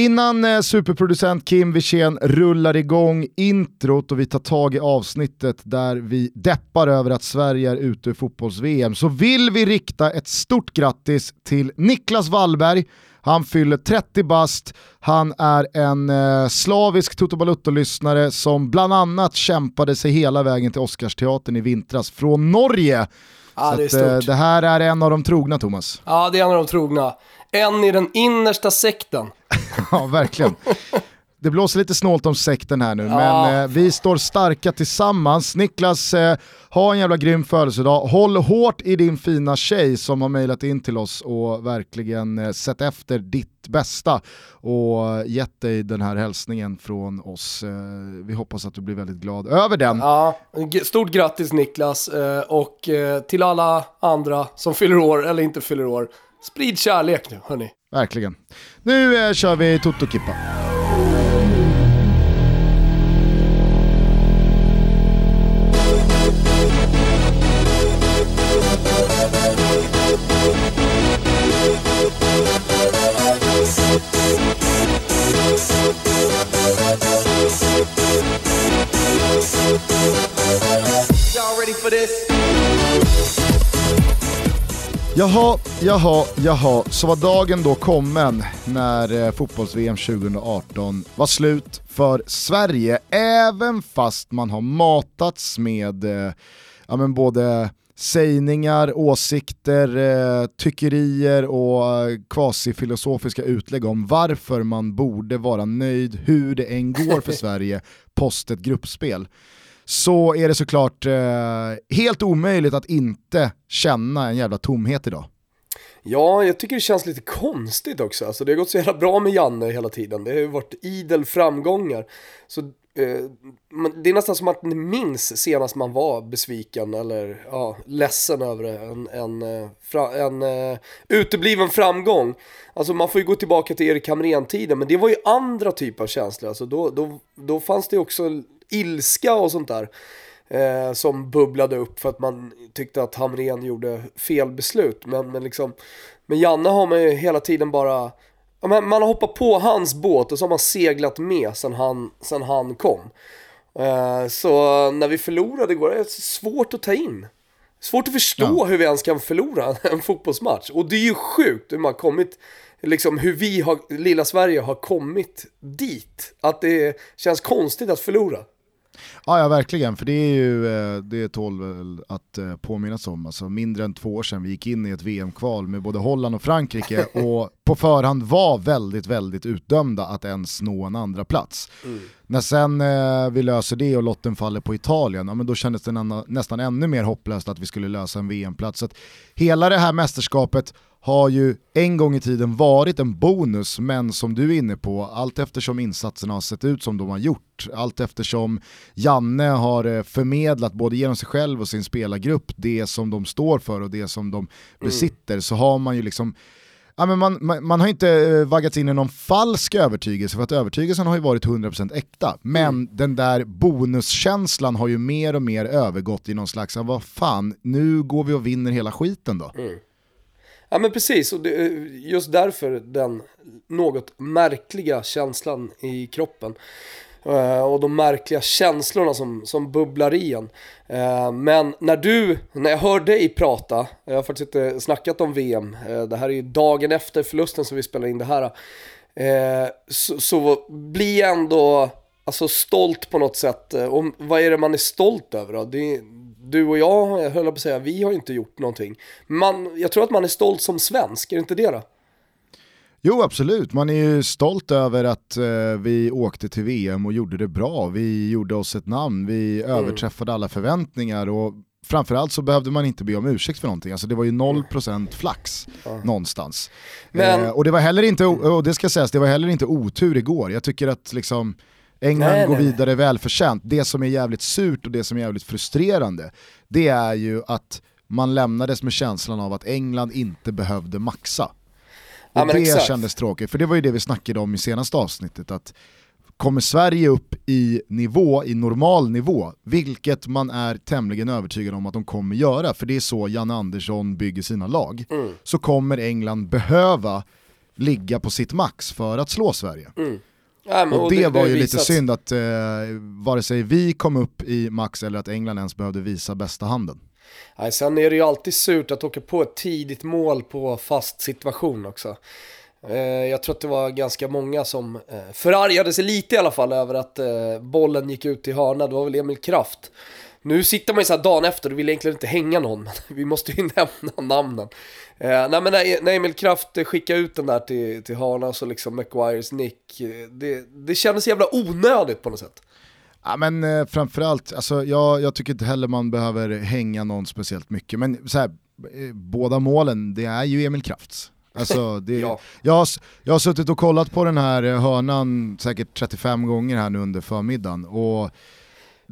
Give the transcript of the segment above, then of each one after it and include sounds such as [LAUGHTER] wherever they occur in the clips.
Innan eh, superproducent Kim Wirsén rullar igång introt och vi tar tag i avsnittet där vi deppar över att Sverige är ute i fotbolls-VM så vill vi rikta ett stort grattis till Niklas Wallberg. Han fyller 30 bast, han är en eh, slavisk Toto Balutto-lyssnare som bland annat kämpade sig hela vägen till Oscarsteatern i vintras från Norge. Ja, det, att, eh, det här är en av de trogna Thomas. Ja, det är en av de trogna. En i den innersta sekten. [LAUGHS] Ja, verkligen. Det blåser lite snålt om sekten här nu, Ja. men eh, vi står starka tillsammans. Niklas, eh, ha en jävla grym födelsedag. Håll hårt i din fina tjej som har mejlat in till oss och verkligen eh, sett efter ditt bästa och gett dig den här hälsningen från oss. Eh, vi hoppas att du blir väldigt glad över den. Ja, stort grattis Niklas eh, och eh, till alla andra som fyller år eller inte fyller år. Sprid kärlek nu, hörni. Verkligen. Nu eh, kör vi Toto-Kippa. Y'all ready for this? Jaha, jaha, jaha, så var dagen då kommen när eh, fotbolls-VM 2018 var slut för Sverige, även fast man har matats med eh, ja, men både sägningar, åsikter, eh, tyckerier och eh, kvasifilosofiska utlägg om varför man borde vara nöjd hur det än går för [LAUGHS] Sverige post ett gruppspel så är det såklart eh, helt omöjligt att inte känna en jävla tomhet idag. Ja, jag tycker det känns lite konstigt också. Alltså, det har gått så jävla bra med Janne hela tiden. Det har ju varit idel framgångar. Så, eh, man- det är nästan som att man minns senast man var besviken eller ja, ledsen över det. En, en, en eh, eh, utebliven framgång. Alltså man får ju gå tillbaka till Erik Hamrén-tiden, men det var ju andra typer av känslor. Alltså, då, då, då fanns det också ilska och sånt där eh, som bubblade upp för att man tyckte att Hamrén gjorde fel beslut. Men, men, liksom, men Janne har man ju hela tiden bara, men man har hoppat på hans båt och så har man seglat med sen han, sen han kom. Eh, så när vi förlorade igår, det är svårt att ta in. Svårt att förstå Ja. hur vi ens kan förlora [LAUGHS] en fotbollsmatch. Och det är ju sjukt hur man kommit, liksom hur vi har, lilla Sverige har kommit dit. Att det känns konstigt att förlora. Ja, ja verkligen, för det är ju eh, det tål väl att eh, påminnas om. Alltså, mindre än två år sedan vi gick in i ett VM-kval med både Holland och Frankrike [LAUGHS] och på förhand var väldigt, väldigt utdömda att ens nå en andra plats. När sen eh, vi löser det och lotten faller på Italien, ja, men då kändes det nä- nästan ännu mer hopplöst att vi skulle lösa en VM-plats. Så hela det här mästerskapet har ju en gång i tiden varit en bonus, men som du är inne på, allt eftersom insatserna har sett ut som de har gjort, allt eftersom Janne har eh, förmedlat både genom sig själv och sin spelargrupp det som de står för och det som de besitter, så har man ju liksom Ja, men man, man, man har inte eh, vaggats in i någon falsk övertygelse för att övertygelsen har ju varit 100% äkta. Men den där bonuskänslan har ju mer och mer övergått i någon slags, vad fan, nu går vi och vinner hela skiten då. Ja men precis, och det, just därför den något märkliga känslan i kroppen. Uh, och de märkliga känslorna som, som bubblar i en. Uh, men när du, när jag hör dig prata, jag har faktiskt inte snackat om VM, uh, eh, det här är ju dagen efter förlusten som vi spelar in det här. så, så blir jag ändå alltså, stolt på något sätt. Och vad är det man är stolt över då? Det, du och jag, jag höll på att säga, vi har inte gjort någonting. Man, jag tror att man är stolt som svensk, är det inte det då? Jo absolut, man är ju stolt över att eh, vi åkte till VM och gjorde det bra. Vi gjorde oss ett namn, vi överträffade alla förväntningar och framförallt så behövde man inte be om ursäkt för någonting. Alltså det var ju 0% flax någonstans. Men- Eh, och det var heller inte, och det ska sägas, det var heller inte otur igår. Jag tycker att liksom England Nej, går nej, vidare välförtjänt. Det som är jävligt surt och det som är jävligt frustrerande, det är ju att man lämnades med känslan av att England inte behövde maxa. Ja, Och men det exakt. kändes tråkigt, för det var ju det vi snackade om i senaste avsnittet, att kommer Sverige upp i nivå, i normal nivå, vilket man är tämligen övertygad om att de kommer göra, för det är så Janne Andersson bygger sina lag, Mm. så kommer England behöva ligga på sitt max för att slå Sverige. Mm. Ja, men, och det, var ju visat... lite synd att eh, vare sig vi kom upp i max eller att England ens behövde visa bästa handen. Nej, sen är det ju alltid surt att åka på ett tidigt mål på fast situation också. Eh, jag tror att det var ganska många som eh, förargade sig lite i alla fall över att eh, bollen gick ut i hörna. Det var väl Emil Kraft. Nu sitter man ju såhär dagen efter och vill egentligen inte hänga någon, [LAUGHS] men vi måste ju [LAUGHS] nämna namnen. Eh, nej men när, när Emil Kraft skickade ut den där till, till hörna så liksom McGuires nick, det, det kändes jävla onödigt på något sätt. Ja, men eh, framförallt, alltså, jag, jag tycker inte heller man behöver hänga någon speciellt mycket, men så här, eh, båda målen, det är ju Emil Krafts. Alltså, [LAUGHS] det, ja. jag, har, jag har suttit och kollat på den här eh, hörnan säkert 35 gånger här nu under förmiddagen. Och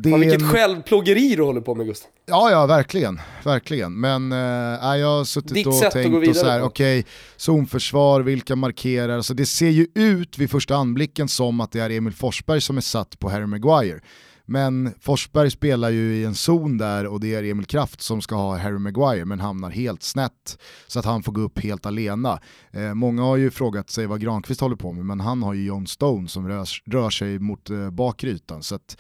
det Fan, vilket en... självplågeri du håller på med Gustav. Ja, ja, verkligen. verkligen. Men äh, jag har suttit Ditt och tänkt och så här, okej, okay, zonförsvar, vilka markerar? Alltså, det ser ju ut vid första anblicken som att det är Emil Forsberg som är satt på Harry Maguire. Men Forsberg spelar ju i en zon där och det är Emil Kraft som ska ha Harry Maguire men hamnar helt snett så att han får gå upp helt alena. Eh, många har ju frågat sig vad Granqvist håller på med men han har ju John Stone som rör, rör sig mot eh, bakrytan. Så att,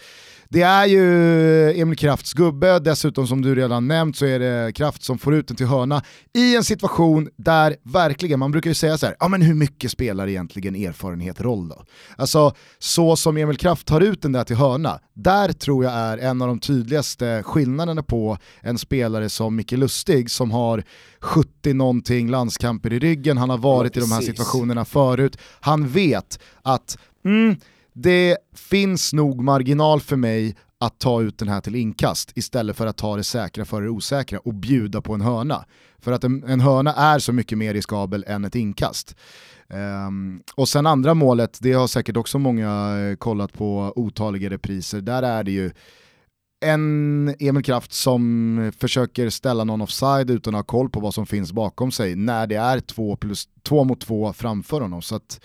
det är ju Emil Krafts gubbe, dessutom som du redan nämnt så är det Kraft som får ut den till hörna i en situation där verkligen, man brukar ju säga så här, ja men hur mycket spelar egentligen erfarenhet roll då? Alltså så som Emil Kraft tar ut den där till hörna, där tror jag är en av de tydligaste skillnaderna på en spelare som Micke Lustig som har 70 någonting landskamper i ryggen, han har varit ja, i de här situationerna förut, han vet att mm, det finns nog marginal för mig att ta ut den här till inkast istället för att ta det säkra för det osäkra och bjuda på en hörna. För att en, en hörna är så mycket mer riskabel än ett inkast. Um, och sen andra målet, det har säkert också många eh, kollat på otaliga repriser, där är det ju en Emil Kraft som försöker ställa någon offside utan att ha koll på vad som finns bakom sig när det är två, plus, två mot två framför honom. Så att,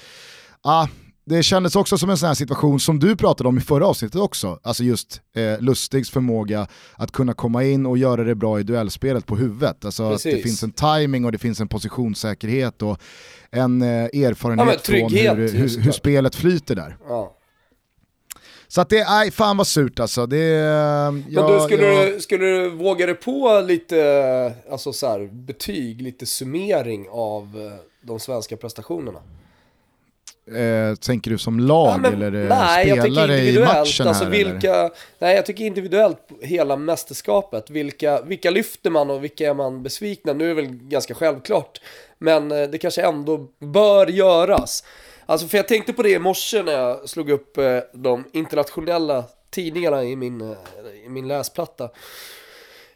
ah, det kändes också som en sån här situation som du pratade om i förra avsnittet också, alltså just eh, Lustigs förmåga att kunna komma in och göra det bra i duellspelet på huvudet. Alltså att det finns en timing och det finns en positionssäkerhet och en eh, erfarenhet ja, från hur, hur, hur, spelet flyter där. Ja. Så att det är, fan vad surt alltså. Det, jag, Men du, skulle, jag... du, skulle du våga dig på lite alltså så här, betyg, lite summering av eh, de svenska prestationerna? Eh, tänker du som lag ja, eller eh, nej, spelare i matchen alltså, här, vilka, Nej, jag tycker individuellt hela mästerskapet. Vilka, vilka lyfter man och vilka är man besvikna? Nu är det väl ganska självklart. Men eh, det kanske ändå bör göras. Alltså för jag tänkte på det i morse när jag slog upp eh, de internationella tidningarna i min, eh, i min läsplatta.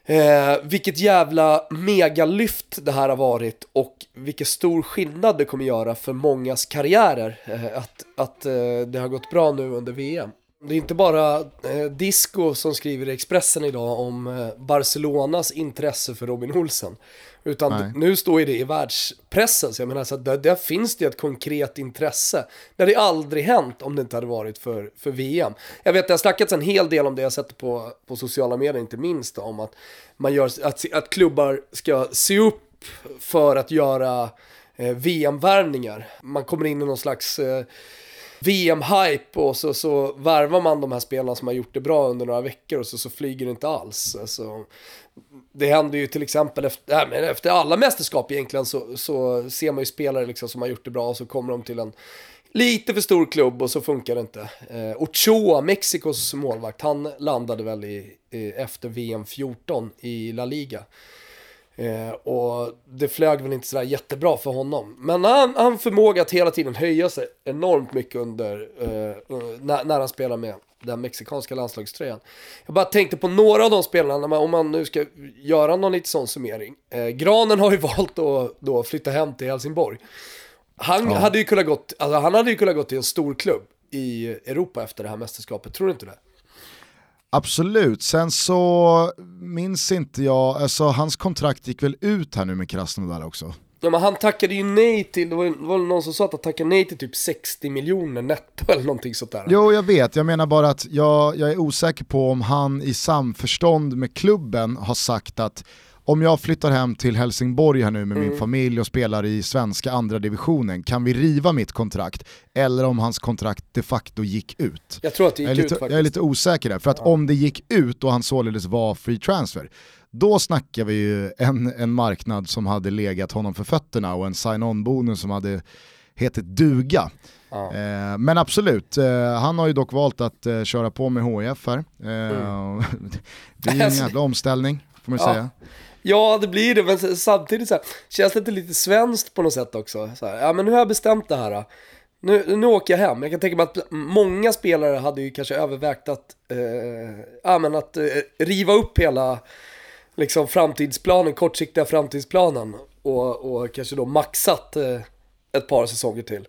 Eh, vilket jävla megalyft det här har varit och vilken stor skillnad det kommer göra för mångas karriärer eh, att, att eh, det har gått bra nu under VM. Det är inte bara eh, Disco som skriver i Expressen idag om eh, Barcelonas intresse för Robin Olsen. Utan nu står ju det i världspressen, så jag menar, så där, där, finns det ett konkret intresse. Det hade aldrig hänt om det inte hade varit för, för VM. Jag vet, det har snackats en hel del om det jag sett på, på sociala medier, inte minst då, om att, man gör, att, att klubbar ska se upp för att göra eh, VM-värvningar. Man kommer in i någon slags eh, VM-hype och så, så värvar man de här spelarna som har gjort det bra under några veckor och så, så flyger det inte alls. Alltså, det händer ju till exempel efter, äh, efter alla mästerskap egentligen så, så ser man ju spelare liksom som har gjort det bra och så kommer de till en lite för stor klubb och så funkar det inte. Eh, Ochoa, Mexikos målvakt, han landade väl i, i, efter VM 14 i La Liga. Eh, och det flög väl inte sådär jättebra för honom. Men han, han förmåga att hela tiden höja sig enormt mycket under, eh, när, när han spelar med den mexikanska landslagströjan. Jag bara tänkte på några av de spelarna, om man nu ska göra någon lite sån summering. Eh, Granen har ju [LAUGHS] valt att då flytta hem till Helsingborg. Han, ja. hade ju kunnat gått, alltså han hade ju kunnat gå till en stor klubb i Europa efter det här mästerskapet, tror du inte det? Absolut, sen så minns inte jag, alltså hans kontrakt gick väl ut här nu med Krasnodar också? Ja men han tackade ju nej till, det var, det var någon som sa att han tackade nej till typ 60 miljoner netto eller någonting sånt där. Jo jag vet, jag menar bara att jag, jag är osäker på om han i samförstånd med klubben har sagt att om jag flyttar hem till Helsingborg här nu med Mm. min familj och spelar i svenska andra divisionen, kan vi riva mitt kontrakt? Eller om hans kontrakt de facto gick ut? Jag tror att det gick lite, ut faktiskt. jag är lite osäker där, för att om det gick ut och han således var free transfer, då snackar vi ju en, en marknad som hade legat honom för fötterna och en sign-on-bonus som hade hetit duga. Ja. Eh, men absolut, eh, han har ju dock valt att eh, köra på med HIF här. Eh, [LAUGHS] det är ju en Alltså- jävla omställning, får man Ja. säga. Ja, det blir det, men samtidigt så här, känns det inte lite svenskt på något sätt också? Så här, ja, men nu har jag bestämt det här. då. Nu, nu åker jag hem. Jag kan tänka mig att många spelare hade ju kanske övervägt att, eh, ja, men att eh, riva upp hela liksom, framtidsplanen, kortsiktiga framtidsplanen och, och kanske då maxat eh, ett par säsonger till.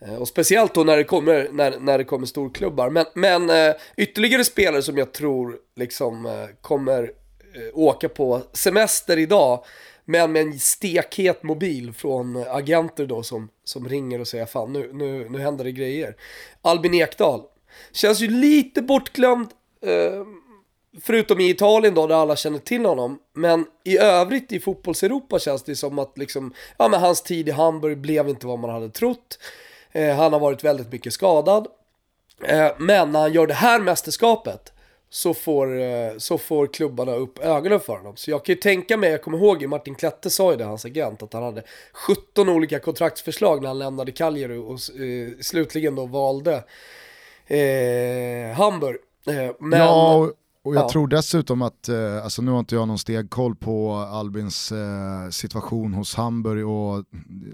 Eh, Och speciellt då när det kommer, när, när det kommer storklubbar. Men, men eh, ytterligare spelare som jag tror liksom eh, kommer Eh, åka på semester idag. Men med en stekhet mobil från agenter då som, som ringer och säger fan nu, nu, nu händer det grejer. Albin Ekdal. Känns ju lite bortglömd. Eh, Förutom i Italien då, där alla känner till honom. Men i övrigt i fotbollseuropa känns det som att liksom, ja men hans tid i Hamburg blev inte vad man hade trott. Eh, han har varit väldigt mycket skadad. Eh, men när han gör det här mästerskapet så får, eh, så får klubbarna upp ögonen för honom. Så jag kan ju tänka mig, jag kommer ihåg Martin Klette sa ju det, hans agent, att han hade 17 olika kontraktsförslag när han lämnade Cagliari och eh, slutligen då valde eh, Hamburg. Eh, men, ja, och, och jag ja. tror dessutom att, eh, alltså nu har inte jag någon stegkoll på Albins eh, situation hos Hamburg och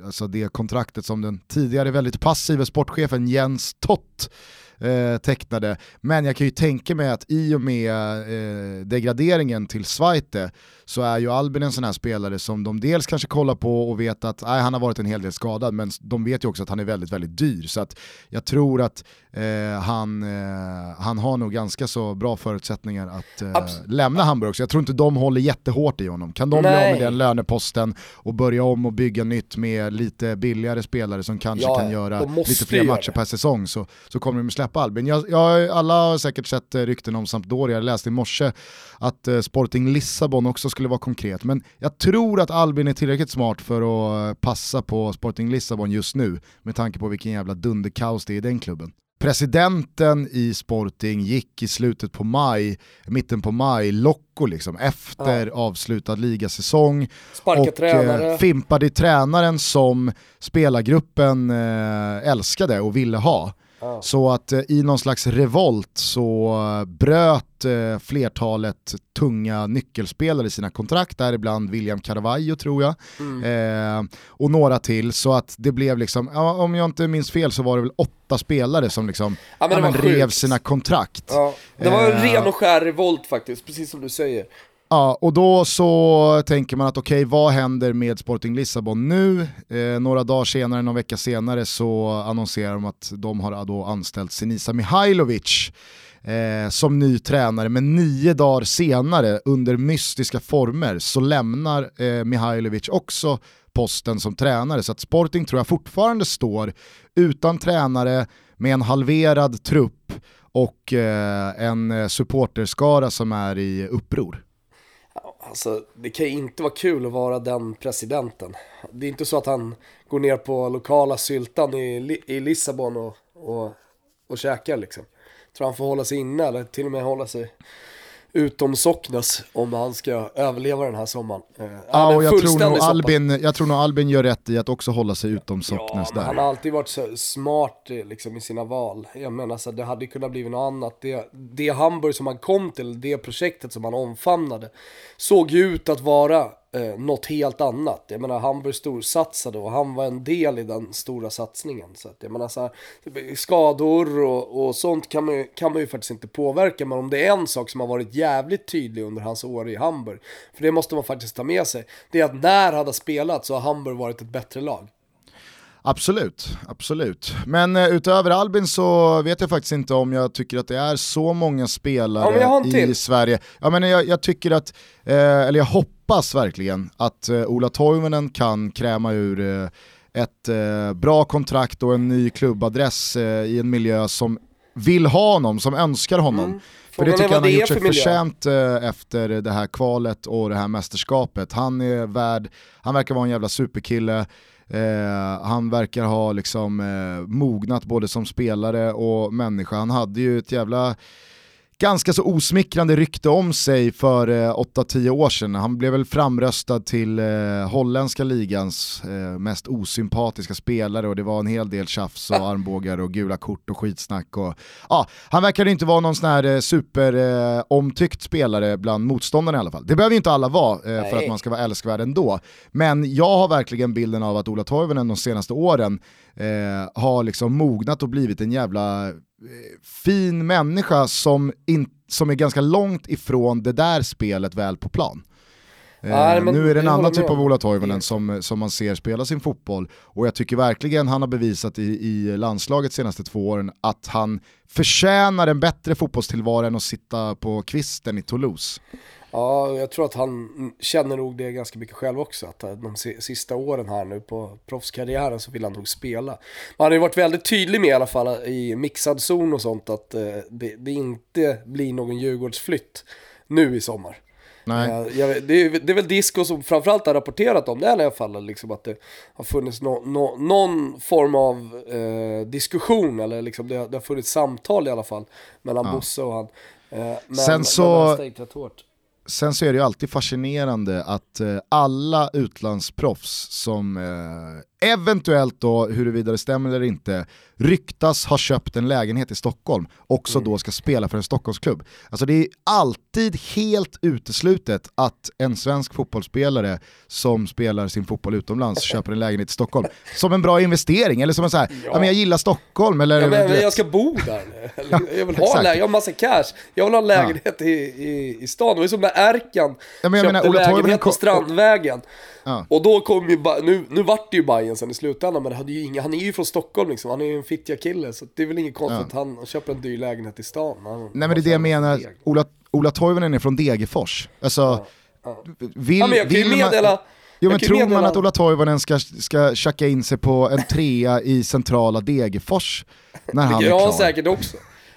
alltså det kontraktet som den tidigare väldigt passiva sportchefen Jens Tott eh, tecknade. Men jag kan ju tänka mig att i och med eh, degraderingen till Zweite så är ju Albin en sån här spelare som de dels kanske kollar på och vet att nej, han har varit en hel del skadad men de vet ju också att han är väldigt, väldigt dyr. Så att jag tror att eh, han, eh, han har nog ganska så bra förutsättningar att eh, lämna Hamburg också. Jag tror inte de håller jättehårt i honom. Kan de bli av Nej. med den löneposten och börja om och bygga nytt med lite billigare spelare som kanske Ja, kan göra lite fler matcher det. per säsong så, så kommer de släppa Albin. Jag, jag, alla har säkert sett eh, rykten om Sampdoria, jag läste i morse att eh, Sporting Lissabon också skulle vara konkret. Men jag tror att Albin är tillräckligt smart för att eh, passa på Sporting Lissabon just nu med tanke på vilken jävla dunderkaos det är i den klubben. Presidenten i Sporting gick i slutet på maj, mitten på maj, Locko liksom, efter avslutad ligasäsong Sparka och tränare. eh, fimpade tränaren som spelargruppen eh, älskade och ville ha. Så att eh, i någon slags revolt så eh, bröt eh, flertalet tunga nyckelspelare sina kontrakt, däribland William Carvalho tror jag, Mm. och några till. Så att det blev liksom, ja, om jag inte minns fel så var det väl åtta spelare som liksom Ja, men ja, men rev sjukt. sina kontrakt. Ja, det var en ren och skär revolt faktiskt, precis som du säger. Ja, och då så tänker man att okej, vad händer med Sporting Lissabon nu? Eh, några dagar senare, någon vecka senare så annonserar de att de har då anställt Senisa Mihailovic eh, som ny tränare, men nio dagar senare under mystiska former så lämnar eh, Mihailovic också posten som tränare. Så att Sporting tror jag fortfarande står utan tränare med en halverad trupp och eh, en eh, supporterskara som är i uppror. Alltså, det kan ju inte vara kul att vara den presidenten. Det är inte så att han går ner på lokala syltan i, i Lissabon och, och, och käkar liksom. Tror han får hålla sig inne eller till och med hålla sig utom Socknes om han ska överleva den här sommaren. Eh, Ja, och jag tror, nog. Albin, jag tror nog Albin gör rätt i att också hålla sig utom Socknes Ja, där. han har alltid varit så smart eh, liksom, i sina val. Jag menar så det hade kunnat bli något annat. Det, det Hamburg som han kom till, det projektet som han omfamnade, såg ut att vara eh, något helt annat. Jag menar Hamburg storsatsade och han var en del i den stora satsningen. Så att, jag menar så här, skador och, och sånt kan man, ju, kan man ju faktiskt inte påverka. Men om det är en sak som har varit jävligt tydlig under hans år i Hamburg, för det måste man faktiskt ta med sig, det är att när han har spelat så har Hamburg varit ett bättre lag. Absolut, absolut. Men eh, utöver Albin så vet jag faktiskt inte om jag tycker att det är så många Ja, men spelare en i. Sverige. Jag, menar, jag, jag tycker att, eh, eller jag hoppas verkligen att eh, Ola Toivonen kan kräma ur eh, ett eh, bra kontrakt och en ny klubbadress eh, i en miljö som vill ha honom, som önskar honom. Mm. För det tycker jag han har gjort sig för förtjänt efter det här kvalet och det här mästerskapet. Han är värd, han verkar vara en jävla superkille. Eh, han verkar ha liksom eh, mognat både som spelare och människa. Han hade ju ett jävla ganska så osmickrande rykte om sig för eh, 8-10 år sedan. Han blev väl framröstad till eh, holländska ligans eh, mest osympatiska spelare och det var en hel del tjafs och armbågar och gula kort och skitsnack. Och, ja, han verkade inte vara någon sån här eh, super eh, spelare bland motståndarna i alla fall. Det behöver ju inte alla vara eh, för att man ska vara älskvärd ändå. Men jag har verkligen bilden av att Ola Toivonen de senaste åren eh, har liksom mognat och blivit en jävla fin människa som, in, som är ganska långt ifrån det där spelet väl på plan. Eh, Nej, men nu är det en annan typ av Ola. Toivonen som, som man ser spela sin fotboll och jag tycker verkligen han har bevisat i, i landslaget senaste två åren att han förtjänar en bättre fotbollstillvaro än att sitta på kvisten i Toulouse. Ja, jag tror att han känner nog det ganska mycket själv också. Att de si- sista åren här nu på proffskarriären så vill han nog spela. Men han har ju varit väldigt tydlig med i alla fall i mixad zon och sånt att eh, det, det inte blir någon Djurgårdsflytt nu i sommar. Nej. Eh, jag, det, är, det är väl Disco som framförallt har rapporterat om det här i alla fall, liksom att det har funnits nå- nå- någon form av eh, diskussion, eller liksom det, har- det har funnits samtal i alla fall mellan Ja. Bosse och han. Eh, men, Sen så- men han hårt. Sen så är det ju alltid fascinerande att eh, alla utlandsproffs som eh, eventuellt då, huruvida det stämmer eller inte, ryktas ha köpt en lägenhet i Stockholm, också då ska spela för en Stockholmsklubb. Alltså det är alltid helt uteslutet att en svensk fotbollsspelare som spelar sin fotboll utomlands köper en lägenhet i Stockholm. Som en bra investering, eller som en så här, ja. men jag gillar Stockholm, eller Ja, men, jag ska bo där nu. [LAUGHS] Jag vill ha en lägenhet, jag har massa cash. Jag vill ha en lägenhet i, i, i stan. Det var ju som när Erkan Ja, men jag köpte menar, Ola lägenhet på Strandvägen. Ja. Och då kom ju, Ba- nu, nu vart det ju Bajen sen i slutändan, men det hade ju inga, han är ju från Stockholm liksom, han är ju en Fittja-kille, så det är väl inget konstigt att han köper en dyr lägenhet i stan. Han, Nej men det är det jag menar, Ola, Ola Toivonen är från Degerfors. Alltså, vill, Ja, men jag kan ju vill man- meddela... Jo men tror man meddela- att Ola Toivonen ska, ska tjacka in sig på en trea i centrala Degerfors när han är Jag har klar? han säkert också.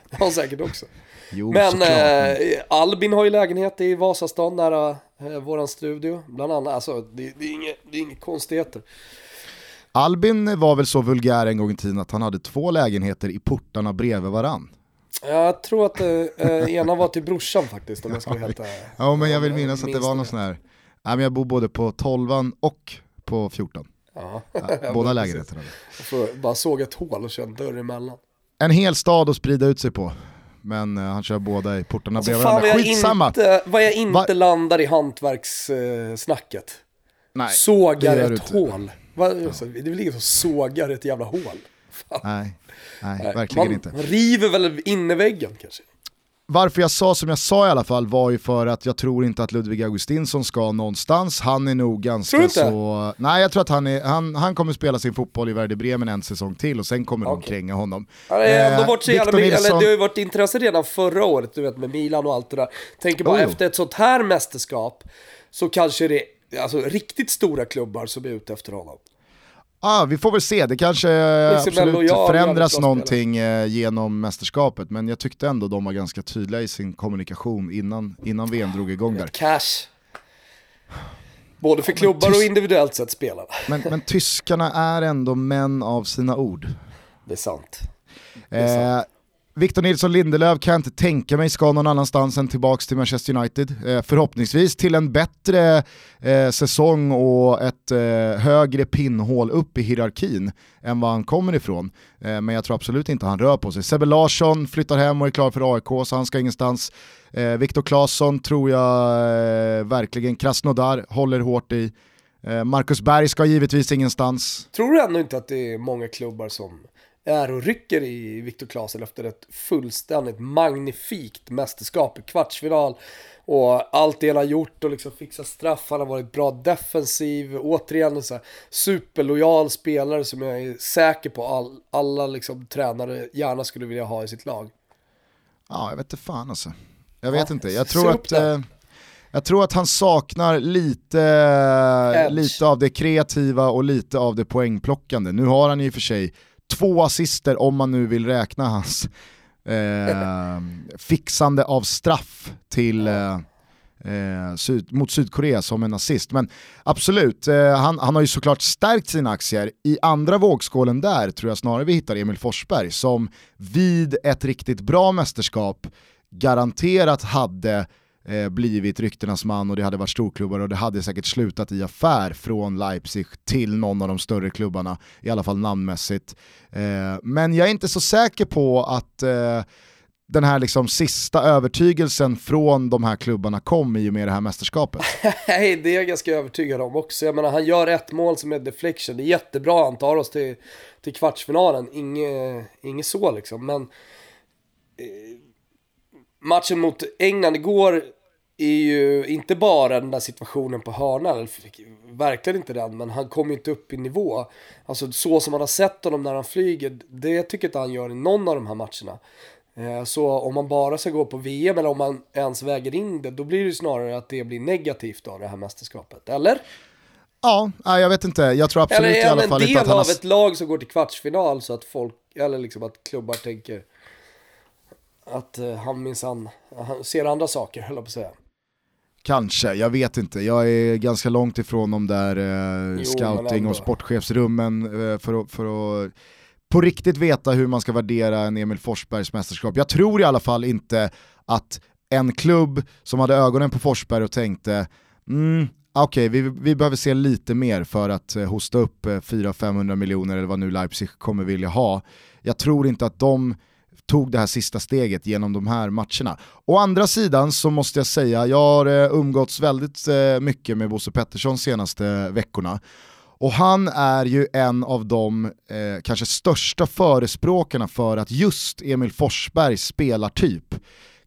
Jag har han säkert också. Jo, Men eh, Albin har ju lägenhet i Vasastan nära eh, våran studio, bland annat. Alltså det, det är inga, det är inga konstigheter. Albin var väl så vulgär en gång i tiden att han hade två lägenheter i portarna bredvid varann. Jag tror att eh, eh, ena var till brorsan faktiskt om jag ska helt ärlig. Ja men jag vill minnas att det var någon sån här, nej men jag bor både på 12 och på 14. Ja. Ja, båda lägenheterna. Jag bara såg ett hål och kör en dörr emellan. En hel stad att sprida ut sig på. Men eh, han kör båda i portarna Så bredvid varandra. jag Skitsamma! inte, vad jag inte Va- landar i hantverkssnacket. Nej, sågar ett inte. hål. Va, alltså, det är väl ingen som sågar ett jävla hål? Fan. Nej, nej verkligen man, inte. Man river väl inneväggen kanske? Varför jag sa som jag sa i alla fall var ju för att jag tror inte att Ludvig Augustinsson ska någonstans. Han är nog ganska så... Nej jag tror att han, är, han, han kommer spela sin fotboll i Werder Bremen en säsong till och sen kommer de Okej. kränga honom. Ja, det, Eh, varit så jävla Victor mycket, eller Nilsson- det har ju varit intresse redan förra året, du vet med Milan och allt det där. Tänker bara jo. efter ett sånt här mästerskap så kanske det är alltså, riktigt stora klubbar som är ute efter honom. Ah, vi får väl se, det kanske absolut förändras någonting eh, genom mästerskapet, men jag tyckte ändå de var ganska tydliga i sin kommunikation innan, innan VM drog igång där. Cash. Både för klubbar och individuellt sett spelarna. Men, men tyskarna är ändå män av sina ord. Det är sant. Eh, Victor Nilsson Lindelöf kan jag inte tänka mig ska någon annanstans än tillbaka till Manchester United. Eh, förhoppningsvis till en bättre eh, säsong och ett eh, högre pinnhål upp i hierarkin än vad han kommer ifrån. Eh, men jag tror absolut inte han rör på sig. Sebbe Larsson flyttar hem och är klar för AIK så han ska ingenstans. Eh, Viktor Claesson tror jag eh, verkligen Krasnodar håller hårt i. Eh, Marcus Berg ska givetvis ingenstans. Tror du ändå inte att det är många klubbar som är och rycker i Viktor Claesson efter ett fullständigt magnifikt mästerskap i kvartsfinal och allt det han har gjort och liksom fixat straff, han har varit bra defensiv, återigen en så här superlojal spelare som jag är säker på all, alla liksom tränare gärna skulle vilja ha i sitt lag. Ja, jag vet inte fan alltså. Jag vet Ja, inte. Jag tror, att, eh, jag tror att han saknar lite, Edge. lite av det kreativa och lite av det poängplockande. Nu har han ju i och för sig två assister om man nu vill räkna hans eh, fixande av straff till eh, eh, syd, mot Sydkorea som en nazist. Men absolut, eh, han, han har ju såklart stärkt sina aktier. I andra vågskålen där tror jag snarare vi hittar Emil Forsberg som vid ett riktigt bra mästerskap garanterat hade eh, blivit ryktenas man och det hade varit storklubbar och det hade säkert slutat i affär från Leipzig till någon av de större klubbarna, i alla fall namnmässigt. Eh, men jag är inte så säker på att eh, den här liksom sista övertygelsen från de här klubbarna kom i och med det här mästerskapet? [LAUGHS] Nej, det är jag ganska övertygad om också. Jag menar, han gör ett mål som är deflection. Det är jättebra, han tar oss till, till kvartsfinalen. Inget, inge så liksom, men... Eh, matchen mot England igår är ju inte bara den där situationen på hörnan, verkligen inte den, men han kommer ju inte upp i nivå. Alltså så som man har sett honom när han flyger, det tycker jag inte han gör i någon av de här matcherna. Eh, så om man bara ska gå på VM eller om man ens väger in det, då blir det snarare att det blir negativt då, det här mästerskapet. Eller? Ja, jag vet inte. Jag tror absolut eller i alla fall inte att han har... en del av ett lag som går till kvartsfinal så att folk, eller liksom att klubbar tänker att uh, han minsann, han ser andra saker, höll jag på att säga. Kanske, jag vet inte. Jag är ganska långt ifrån de där eh, jo, scouting och sportchefsrummen eh, för, att, för att på riktigt veta hur man ska värdera en Emil Forsbergs mästerskap. Jag tror i alla fall inte att en klubb som hade ögonen på Forsberg och tänkte mm, okej, okay, vi, vi behöver se lite mer för att eh, hosta upp eh, 400-500 miljoner eller vad nu Leipzig kommer vilja ha. Jag tror inte att de tog det här sista steget genom de här matcherna. Å andra sidan så måste jag säga, jag har eh, umgåtts väldigt eh, mycket med Bosse Pettersson senaste veckorna och han är ju en av de eh, kanske största förespråkarna för att just Emil Forsbergs spelartyp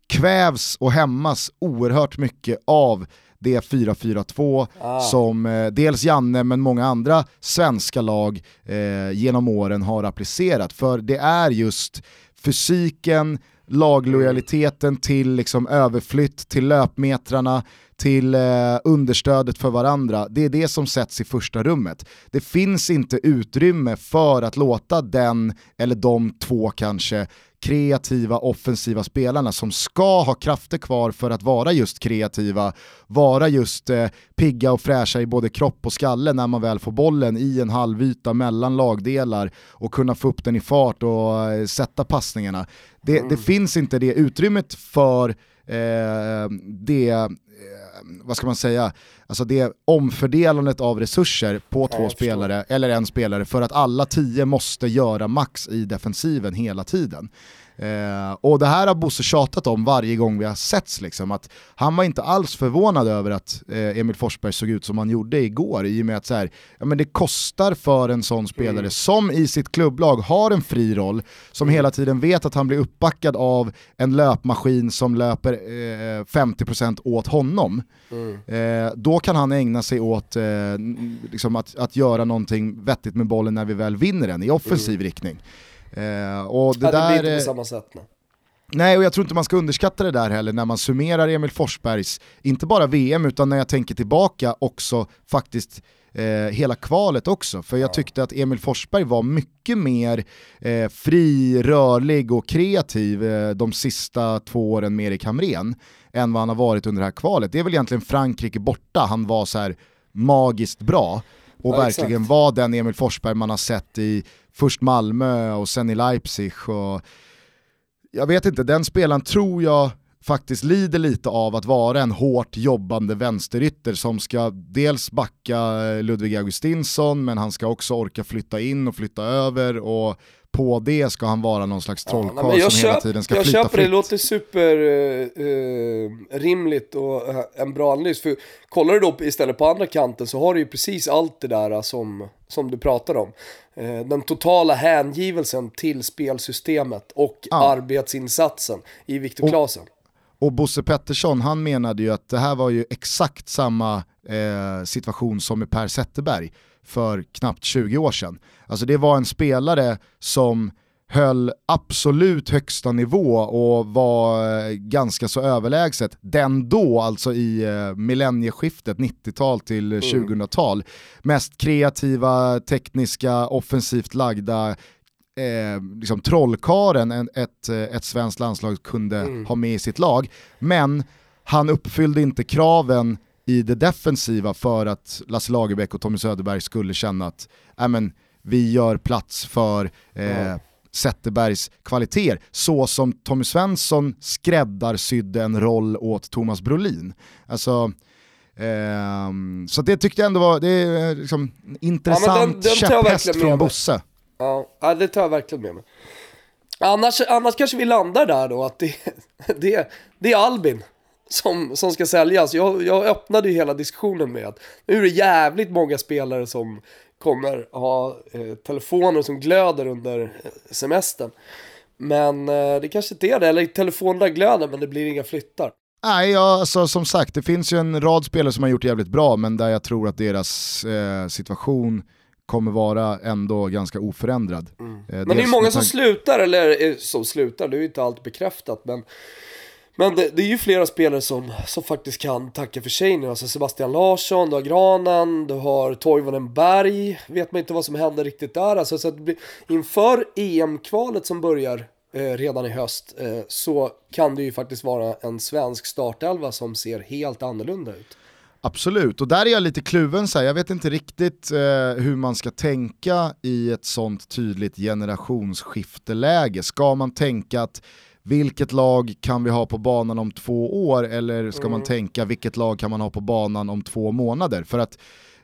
kvävs och hämmas oerhört mycket av det 4-4-2 ah. som eh, dels Janne men många andra svenska lag eh, genom åren har applicerat. För det är just fysiken, laglojaliteten till liksom överflytt, till löpmetrarna, till eh, understödet för varandra. Det är det som sätts i första rummet. Det finns inte utrymme för att låta den, eller de två kanske, kreativa offensiva spelarna som ska ha krafter kvar för att vara just kreativa, vara just eh, pigga och fräscha i både kropp och skalle när man väl får bollen i en halvyta mellan lagdelar och kunna få upp den i fart och eh, sätta passningarna. Det, mm. det, finns inte det utrymmet för eh, det vad ska man säga, alltså det omfördelandet av resurser på två spelare eller en spelare för att alla tio måste göra max i defensiven hela tiden. Eh, och det här har Bosse tjatat om varje gång vi har setts, liksom, att han var inte alls förvånad över att eh, Emil Forsberg såg ut som han gjorde igår, i och med att så här, ja, men det kostar för en sån spelare mm. som i sitt klubblag har en fri roll, som hela tiden vet att han blir uppbackad av en löpmaskin som löper eh, 50% åt honom. Mm. Eh, då kan han ägna sig åt eh, liksom att, att göra någonting vettigt med bollen när vi väl vinner den i offensiv mm. riktning. Eh, och det, ja, det där, blir inte på samma sätt. Nej. Nej, och jag tror inte man ska underskatta det där heller när man summerar Emil Forsbergs, inte bara VM, utan när jag tänker tillbaka också faktiskt eh, hela kvalet också. För jag tyckte att Emil Forsberg var mycket mer eh, fri, rörlig och kreativ eh, de sista två åren med Erik Hamrén än vad han har varit under det här kvalet. Det är väl egentligen Frankrike borta han var så här magiskt bra och ja, verkligen exakt. var den Emil Forsberg man har sett i först Malmö och sen i Leipzig. Och jag vet inte, den spelaren tror jag faktiskt lider lite av att vara en hårt jobbande vänsterytter som ska dels backa Ludvig Augustinsson men han ska också orka flytta in och flytta över och på det ska han vara någon slags trollkarl ja, som köp, hela tiden ska jag flytta köper fritt. Det låter super uh, rimligt och uh, en bra analys. För kollar du då istället på andra kanten så har du ju precis allt det där som, som du pratar om. Uh, den totala hängivelsen till spelsystemet och ja. arbetsinsatsen i Viktor Claesson. Och Bosse Pettersson, han menade ju att det här var ju exakt samma situation som med Per Zetterberg för knappt 20 år sedan. Alltså det var en spelare som höll absolut högsta nivå och var eh, ganska så överlägset den då, alltså i eh, millennieskiftet, 90-tal till mm. 2000-tal, mest kreativa, tekniska, offensivt lagda eh, liksom trollkaren en, ett, eh, ett svenskt landslag kunde Mm. ha med i sitt lag. Men han uppfyllde inte kraven i det defensiva för att Lasse Lagerbäck och Tommy Söderberg skulle känna att äh, men, vi gör plats för eh, Ja. Zetterbergs kvaliteter, så som Tommy Svensson skräddarsydde en roll åt Thomas Brolin. Alltså, ehm, så det tyckte jag ändå var det är liksom en intressant den- den tar jag käpphäst från. Bosse. Ja, ja, det tar jag verkligen med mig. Annars, annars kanske vi landar där då, att det, [LAUGHS] det, det är Albin som, som ska säljas. Jag, jag öppnade ju hela diskussionen med att nu är det jävligt många spelare som kommer ha eh, telefoner som glöder under eh, semestern. Men eh, det kanske inte är det, eller telefonerna glöder men det blir inga flyttar. Nej, ja, alltså, som sagt, det finns ju en rad spelare som har gjort det jävligt bra, men där jag tror att deras eh, situation kommer vara ändå ganska oförändrad. Eh, Men det är många som slutar, eller eh, som slutar, det är ju inte allt bekräftat men men det, det är ju flera spelare som, som faktiskt kan tacka för sig nu. Alltså Sebastian Larsson, du har Granen, du har Toivonen Berg. Vet man inte vad som händer riktigt där. Alltså, så att inför EM-kvalet som börjar eh, redan i höst eh, så kan det ju faktiskt vara en svensk startelva som ser helt annorlunda ut. Absolut, och där är jag lite kluven, så här. jag vet inte riktigt eh, hur man ska tänka i ett sånt tydligt generationsskifteläge. Ska man tänka att vilket lag kan vi ha på banan om två år eller ska man tänka vilket lag kan man ha på banan om två månader? För att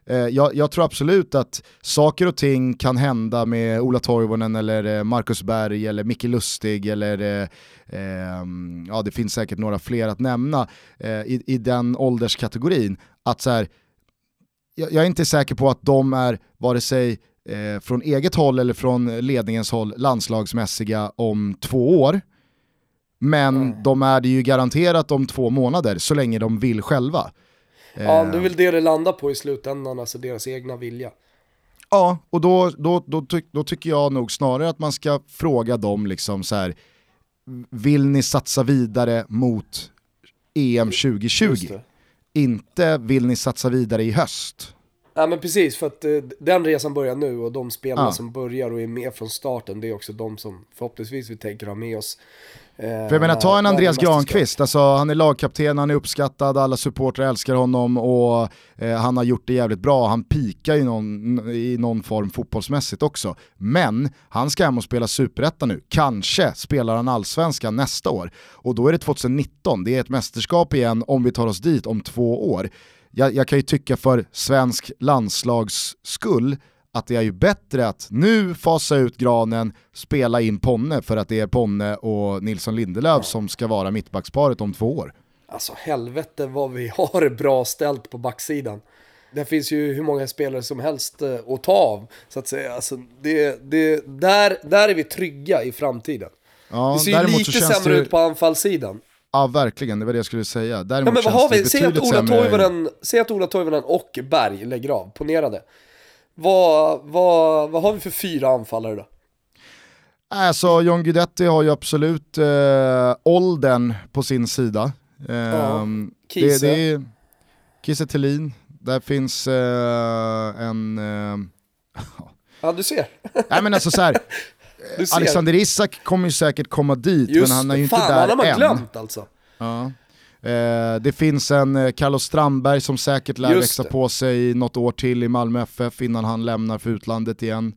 eh, jag, jag tror absolut att saker och ting kan hända med Ola Toivonen eller eh, Marcus Berg eller Micke Lustig eller eh, ehm, ja det finns säkert några fler att nämna eh, i, i den ålderskategorin. Att så här, jag, jag är inte säker på att de är vare sig eh, från eget håll eller från ledningens håll landslagsmässiga om två år. Men de är det ju garanterat om två månader så länge de vill själva. Ja, Eh, det är väl det det landar på i slutändan, alltså deras egna vilja. Ja, och då, då, då, ty- då tycker jag nog snarare att man ska fråga dem liksom så här. vill ni satsa vidare mot EM Just 2020? det. Inte vill ni satsa vidare i höst? Ja men precis, för att eh, den resan börjar nu och de spelarna Ja. som börjar och är med från starten, det är också de som förhoppningsvis vi tänker ha med oss. Eh, För jag menar, ta en Andreas Granqvist, alltså, han är lagkapten, han är uppskattad, alla supportrar älskar honom och eh, han har gjort det jävligt bra. Han pikar i någon, i någon form fotbollsmässigt också. Men han ska hem och spela superettan nu. Kanske spelar han allsvenskan nästa år. Och då är det 2019, det är ett mästerskap igen om vi tar oss dit om två år. Jag, jag kan ju tycka för svensk landslags skull att det är ju bättre att nu fasa ut granen, spela in Ponne för att det är Ponne och Nilsson Lindelöf som ska vara mittbacksparet om två år. Alltså helvete vad vi har det bra ställt på backsidan. Det finns ju hur många spelare som helst eh, att ta av, så att säga. Alltså, det, det, där, där är vi trygga i framtiden. Ja, det ser ju lite sämre det, ut på anfallssidan. Ja verkligen, det var det jag skulle säga. Däremot Ja, men vad har det vi? Säg att, Ola Toivonen, säg att Ola Toivonen och Berg lägger av, ponerade. Vad, vad, vad har vi för fyra anfallare då? Alltså John Guidetti har ju absolut eh, åldern på sin sida. Ehm, det, Kiese. det är Kiese Thelin, där finns eh, en... Eh, [LAUGHS] Ja, du ser. nej men alltså så här. [LAUGHS] Alexander Isak kommer ju säkert komma dit, Just men han är ju det. inte Fan, där han har man än. glömt alltså. Ja. Eh, det finns en eh, Carlos Strandberg som säkert lär Just växa det. på sig något år till i Malmö FF innan han lämnar för utlandet igen.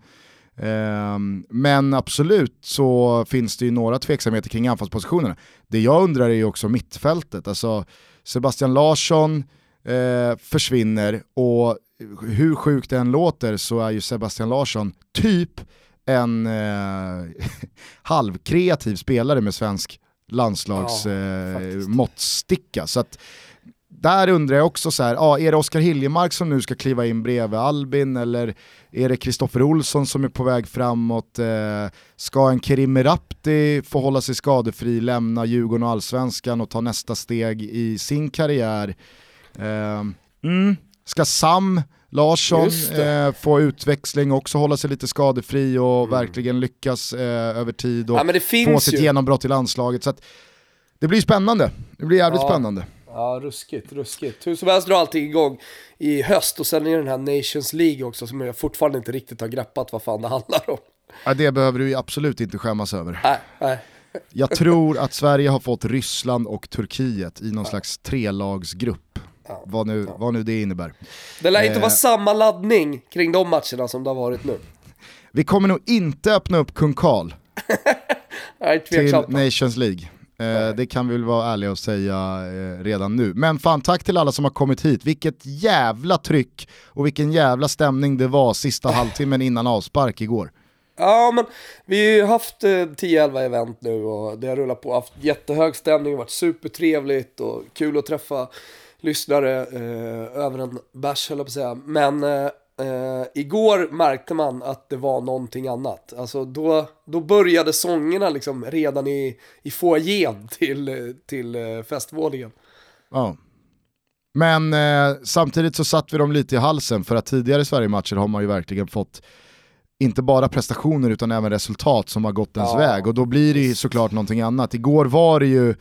Ehm, men absolut så finns det ju några tveksamheter kring anfallspositionerna. Det jag undrar är ju också mittfältet. Alltså Sebastian Larsson eh, försvinner och hur sjukt det än låter så är ju Sebastian Larsson typ en eh, [LAUGHS] halvkreativ spelare med svensk landslags Ja, eh. Så att där undrar jag också så här, ja, är det Oskar Hiljemark som nu ska kliva in bredvid Albin eller är det Kristoffer Olsson som är på väg framåt? Eh, ska en Kerim Merabti få hålla sig skadefri, lämna Djurgården och Allsvenskan och ta nästa steg i sin karriär? Eh, mm. Ska Sam Larsson eh, få utväxling och också hålla sig lite skadefri och verkligen lyckas eh, över tid och Ja, få sitt ju. genombrott i landslaget. Så att, det blir spännande, det blir jävligt Ja. spännande. Ja, ruskigt, ruskigt. Hur som helst drar allting igång i höst och sen är den här Nations League också som jag fortfarande inte riktigt har greppat vad fan det handlar om. Ja, det behöver du ju absolut inte skämmas över. Nej, nej. Jag tror att Sverige har fått Ryssland och Turkiet i någon slags trelagsgrupp. Ja. Vad, nu, vad nu det innebär. Det lär inte Eh. vara samma laddning kring de matcherna som det har varit nu. [LAUGHS] Vi kommer nog inte öppna upp kung Karl [LAUGHS] till. Nations League. Eh, det kan vi väl vara ärliga och säga eh, redan nu. Men fan tack till alla som har kommit hit. Vilket jävla tryck och vilken jävla stämning det var sista [LAUGHS] halvtimmen innan avspark igår. Ja, men vi har ju haft eh, 10-11 event nu och det har rullat på. Haft jättehög stämning, varit supertrevligt och kul att träffa lyssnare eh, över en bärs höll jag på att säga. Men eh, eh, igår märkte man att det var någonting annat. Alltså då, då började sångerna liksom redan i, i foajén till, till eh, festvåningen. Ja. Men eh, samtidigt så satt vi dem lite i halsen för att tidigare Sverige-matcher har man ju verkligen fått inte bara prestationer utan även resultat som har gått ens Ja. väg och då blir det ju såklart någonting annat. Igår var det ju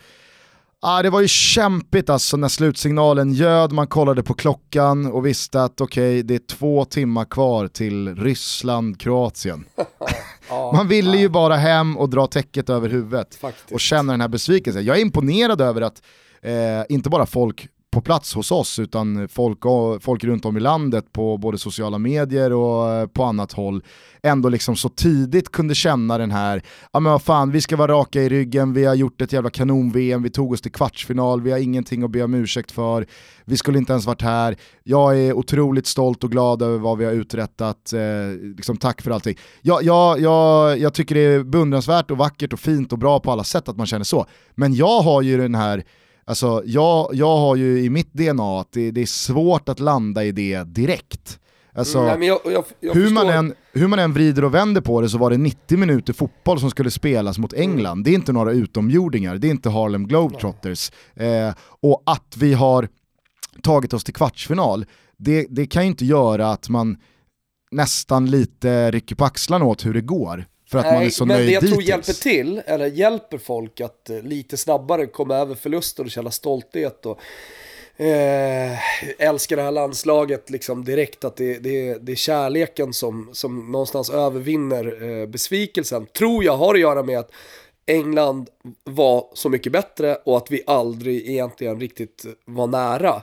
Ah, det var ju kämpigt alltså när slutsignalen ljöd, man kollade på klockan och visste att okej, det är två timmar kvar till Ryssland-Kroatien. [LAUGHS] Man ville ju bara hem och dra täcket över huvudet faktiskt. och känna den här besvikelsen. Jag är imponerad över att eh, inte bara folk på plats hos oss utan folk, folk runt om i landet på både sociala medier och eh, på annat håll ändå liksom så tidigt kunde känna den här, ja men vad fan vi ska vara raka i ryggen, vi har gjort ett jävla kanon-VM, vi tog oss till kvartsfinal, vi har ingenting att be om ursäkt för, vi skulle inte ens varit här, jag är otroligt stolt och glad över vad vi har uträttat, eh, liksom tack för allting. Jag, jag, jag, jag tycker det är beundransvärt och vackert och fint och bra på alla sätt att man känner så, men jag har ju den här Alltså, jag, jag har ju i mitt DNA att det, det är svårt att landa i det direkt. Alltså, Mm, jag, jag, jag hur, man än, hur man än vrider och vänder på det så var det 90 minuter fotboll som skulle spelas mot Mm. England. Det är inte några utomjordingar, det är inte Harlem Globetrotters. Eh, och att vi har tagit oss till kvartsfinal, det, det kan ju inte göra att man nästan lite rycker på axlarna åt hur det går. För att man är så men nöjd det jag tror hjälper till, eller hjälper folk att eh, lite snabbare komma över förluster och känna stolthet och eh, älska det här landslaget liksom direkt. Att det, det, det är kärleken som, som någonstans övervinner eh, besvikelsen. Tror jag har att göra med att England var så mycket bättre och att vi aldrig egentligen riktigt var nära.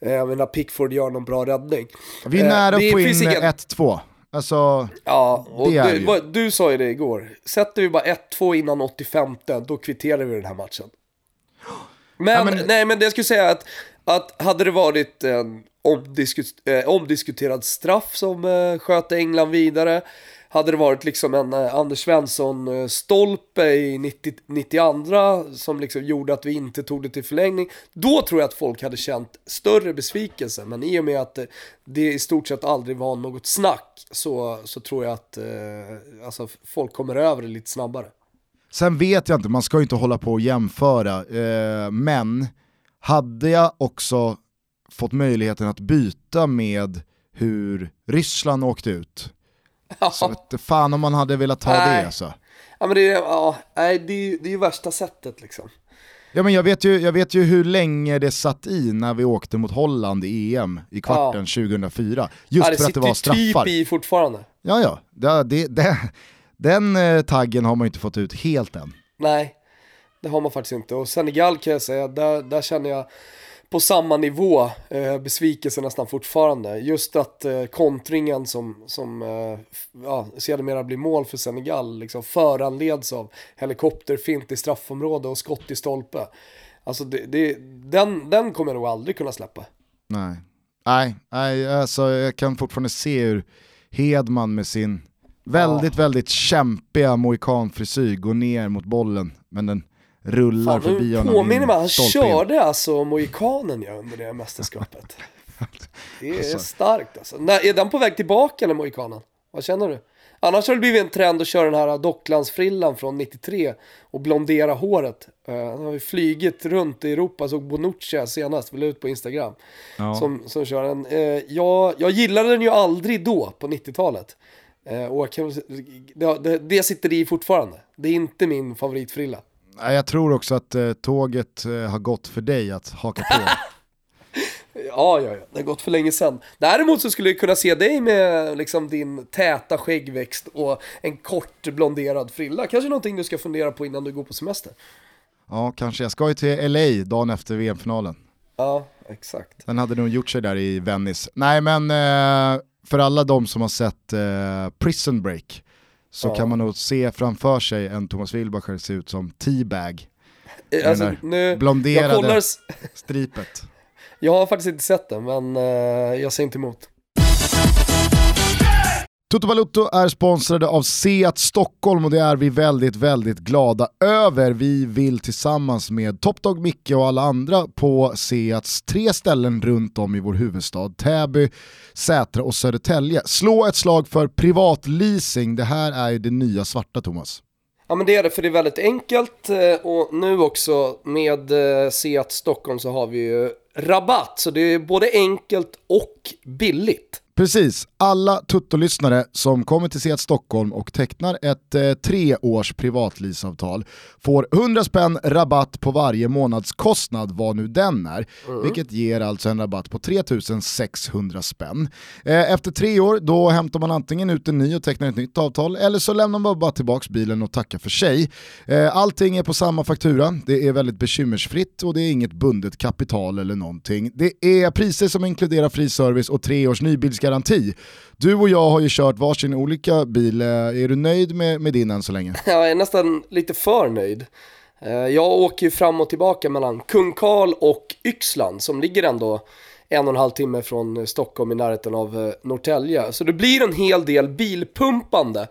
Eh, Jag menar Pickford gör någon bra räddning. Vi är Eh, nära det att få in finns ingen- 1-2. Alltså, Ja, och Det är du, ju. du sa ju det igår. Sätter vi bara 1-2 innan 85, då kvitterar vi den här matchen. Men, Ja, men- nej men det jag skulle säga att, att hade det varit en eh, omdiskuterad straff som eh, sköt England vidare, hade det varit liksom en eh, Anders Svensson-stolpe i 90, 92 som liksom gjorde att vi inte tog det till förlängning, då tror jag att folk hade känt större besvikelse. Men i och med att eh, det i stort sett aldrig var något snack så, så tror jag att eh, alltså, folk kommer över det lite snabbare. Sen vet jag inte, man ska ju inte hålla på och jämföra, eh, men hade jag också fått möjligheten att byta med hur Ryssland åkte ut, så vet fan om man hade velat ta Nej. det alltså. Ja men det är, ja, nej, det är, det är ju värsta sättet liksom. Ja, men jag, vet ju, jag vet ju hur länge det satt i när vi åkte mot Holland i EM i kvarten 2004. Just ja, det för att det sitter var straffar. typ i fortfarande. Ja, ja. Det, det, det, den eh, taggen har man ju inte fått ut helt än. Nej, det har man faktiskt inte. Och Senegal kan jag säga, där, där känner jag på samma nivå eh, besvikelse nästan fortfarande. Just att eh, kontringen som, som eh, ja, sedermera blir mål för Senegal liksom föranleds av helikopterfint i straffområde och skott i stolpe. Alltså det, det, den, den kommer jag nog aldrig kunna släppa. Nej, nej, nej alltså, jag kan fortfarande se hur Hedman med sin väldigt, väldigt kämpiga mohikanfrisyr går ner mot bollen, men den rullar Fan, förbi honom påminner in mig, han stolpe in. körde alltså mohikanen ja, under det mästerskapet. [LAUGHS] Det är Alltså. starkt alltså. När, är den på väg tillbaka eller mohikanen? Vad känner du? Annars har det blivit en trend att köra den här Docklandsfrillan från 93 och blondera håret. Uh, han har ju flygit runt i Europa, såg Bonucci senast, vi la ut på Instagram. Ja. Som, som kör den. Eh, jag, jag gillade den ju aldrig då, på 90-talet. Eh, och kan, väl det, det sitter i fortfarande. Det är inte min favoritfrilla. Jag tror också att eh, tåget eh, har gått för dig att haka på. [LAUGHS] ja, ja, ja, det har gått för länge sedan. Däremot så skulle jag kunna se dig med liksom din täta skäggväxt och en kort blonderad frilla. Kanske någonting du ska fundera på innan du går på semester. Ja, kanske. Jag ska ju till LA dagen efter VM-finalen. Ja, exakt. Den hade nog gjort sig där i Venice. Nej men eh, för alla de som har sett Prison Break så Ja. kan man nog se framför sig en Thomas Wilbacher se ut som T-bag. Eh, Alltså, nu, jag, blonderade- kollar, s- Stripet. [LAUGHS] jag har faktiskt inte sett den, men eh, jag ser inte emot. Toto Balutto är sponsrade av Seat Stockholm och det är vi väldigt, väldigt glada över. Vi vill tillsammans med Topdog Micke och alla andra på Seats tre ställen runt om i vår huvudstad, Täby, Sätra och Södertälje, slå ett slag för privatleasing. Det här är ju det nya svarta Thomas. Ja men det är det, för det är väldigt enkelt eh, och nu också med eh, Seat Stockholm så har vi ju rabatt. Så det är både enkelt och billigt. Precis, alla Tutto-lyssnare som kommer till Seat Stockholm och tecknar ett eh, treårs privatleaseavtal får 100 spänn rabatt på varje månadskostnad, vad nu den är, vilket ger alltså en rabatt på 3600 spänn. Eh, efter tre år då hämtar man antingen ut en ny och tecknar ett nytt avtal eller så lämnar man bara tillbaka bilen och tackar för sig. Eh, allting är på samma faktura, det är väldigt bekymmersfritt och det är inget bundet kapital eller någonting. Det är priser som inkluderar fri service och tre års nybilsgaranti. Du och jag har ju kört varsin olika bil, eh, är du nöjd med, med din än så länge? [LAUGHS] Jag är nästan lite för nöjd. Eh, jag åker ju fram och tillbaka mellan Kung Karl och Yxland som ligger ändå en och en halv timme från Stockholm i närheten av eh, Norrtälje. Så det blir en hel del bilpumpande.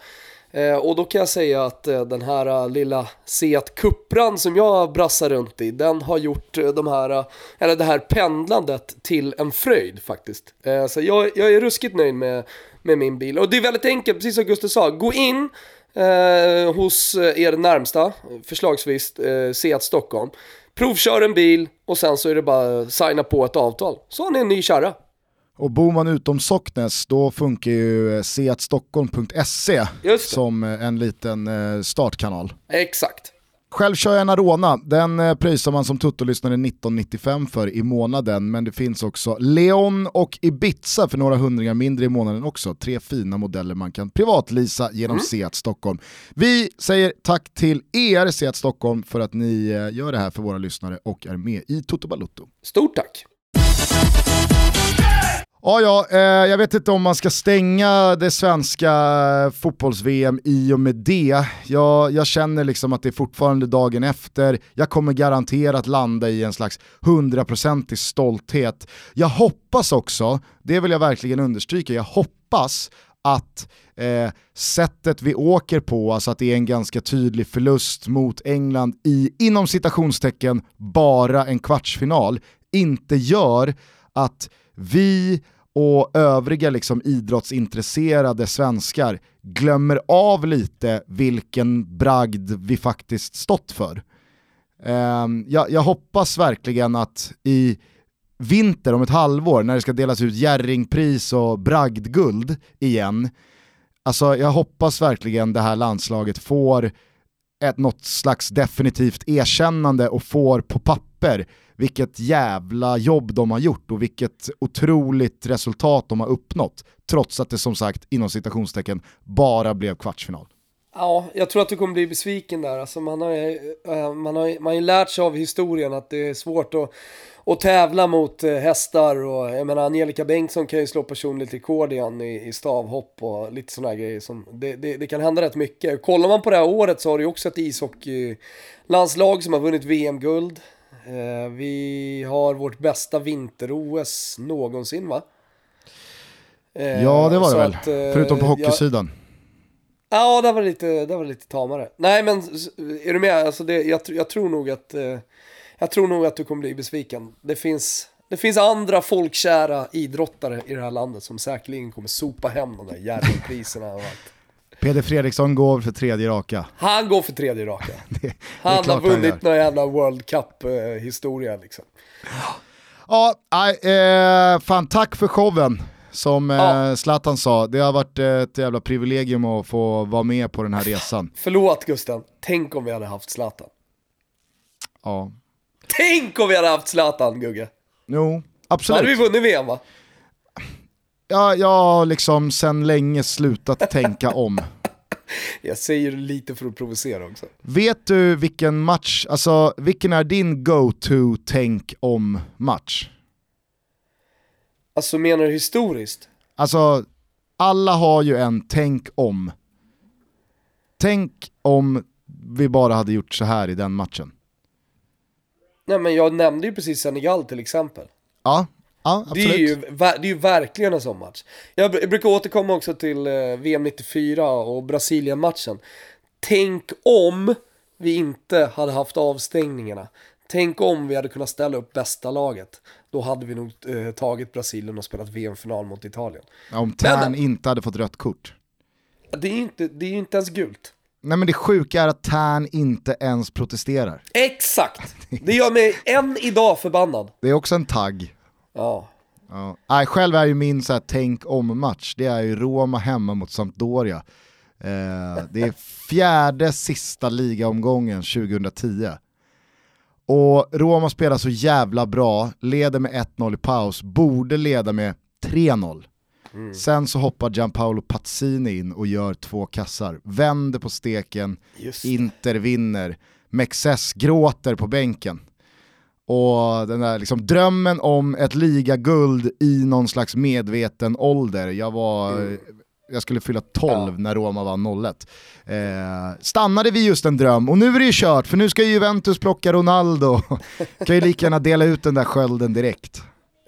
Eh, och då kan jag säga att eh, den här eh, lilla Seat Cupran som jag brassar runt i, den har gjort de här, eller det här pendlandet till en fröjd faktiskt. Så jag, jag är ruskigt nöjd med, med min bil. Och det är väldigt enkelt, precis som Gustav sa, gå in eh, hos er närmsta, förslagsvis eh, Seat Stockholm. Provkör en bil och sen så är det bara att signa på ett avtal. Så har ni en ny kärra. Och bor man utom Socknäs då funkar ju eh, seatstockholm.se som eh, en liten eh, startkanal. Exakt. Själv kör jag en Arona, den pröjsar man som Tutto-lyssnare 1995 för i månaden, men det finns också Leon och Ibiza för några hundringar mindre i månaden också. Tre fina modeller man kan privatlisa genom Seat Stockholm. Vi säger tack till er Seat Stockholm för att ni gör det här för våra lyssnare och är med i Toto Balutto. Stort tack. Ja, ja, eh, jag vet inte om man ska stänga det svenska eh, fotbolls-VM i och med det. Jag, jag känner liksom att det är fortfarande dagen efter. Jag kommer garanterat landa i en slags hundraprocentig stolthet. Jag hoppas också, det vill jag verkligen understryka, jag hoppas att eh, sättet vi åker på, alltså att det är en ganska tydlig förlust mot England i, inom citationstecken, bara en kvartsfinal, inte gör att vi och övriga liksom idrottsintresserade svenskar glömmer av lite vilken bragd vi faktiskt stått för. Ehm, jag, jag hoppas verkligen att i vinter om ett halvår när det ska delas ut Jerringpris och bragdguld igen, alltså jag hoppas verkligen det här landslaget får ett något slags definitivt erkännande och får på papper vilket jävla jobb de har gjort och vilket otroligt resultat de har uppnått. Trots att det som sagt, inom citationstecken, bara blev kvartsfinal. Ja, jag tror att du kommer bli besviken där. Alltså man, har, ju, eh, man, har, man har ju lärt sig av historien att det är svårt att, att tävla mot eh, hästar. Och, jag menar, Angelica Bengtsson kan ju slå personligt rekord igen i, i stavhopp och lite sådana grejer. Som, det, det, det kan hända rätt mycket. Kollar man på det här året så har du ju också ett ishockeylandslag som har vunnit VM-guld. Eh, vi har vårt bästa vinter-OS någonsin va? Eh, Ja det var det väl, att, eh, förutom på hockeysidan. Ja, det var lite, det var lite tamare. Nej, men är du med? Alltså det, jag, jag tror nog att jag tror nog att du kommer bli besviken. Det finns, det finns andra folkkära idrottare i det här landet som säkerligen kommer sopa hem de där Jerringpriserna och allt. Peder Fredriksson går för tredje raka. Han går för tredje raka. [LAUGHS] Det, det Han har klart han vunnit gör. någon jävla World Cup-historia liksom. Ja, eh, fan tack för showen. Som eh, Ja. Zlatan sa, det har varit ett jävla privilegium att få vara med på den här resan. Förlåt Gusten, tänk om vi hade haft Zlatan. Ja. Tänk om vi hade haft Zlatan, Gugge! Jo, Då Absolut. hade vi vunnit VM va? Ja, jag har liksom sen länge slutat tänka om. [LAUGHS] Jag säger lite för att provocera också. Vet du vilken match, alltså vilken är din go-to tänk om match? Alltså menar du historiskt? Alltså, alla har ju en tänk om. Tänk om vi bara hade gjort så här i den matchen. Nej men jag nämnde ju precis Senegal till exempel. Ja, ja Det är, ju, det är ju verkligen en sån match. Jag, br- jag brukar återkomma också till eh, VM 94 och Brasilien-matchen. Tänk om vi inte hade haft avstängningarna. Tänk om vi hade kunnat ställa upp bästa laget. Då hade vi nog eh, tagit Brasilien och spelat VM-final mot Italien. Ja, om Tern Men- inte hade fått rött kort. Det är ju inte, det är ju inte ens gult. Nej men det sjuka är att Tern inte ens protesterar. Exakt! [LAUGHS] Det gör mig än idag förbannad. Det är också en tagg. Ja. Ja. Nej, själv är ju min så här, tänk om-match, det är ju Roma hemma mot Sampdoria. Eh, det är fjärde sista ligaomgången 2010. Och Roma spelar så jävla bra, leder med 1-0 i paus, borde leda med 3-0. Sen så hoppar Gianpaolo Pazzini in och gör två kassar, vänder på steken. Inter vinner, Mexes gråter på bänken. Och den där liksom drömmen om ett ligaguld i någon slags medveten ålder, jag var, jag skulle fylla 12 när Roma var 01. Eh, stannade vi just en dröm och nu är det ju kört för nu ska ju Juventus plocka Ronaldo. [LAUGHS] kan ju lika gärna dela ut den där skölden direkt.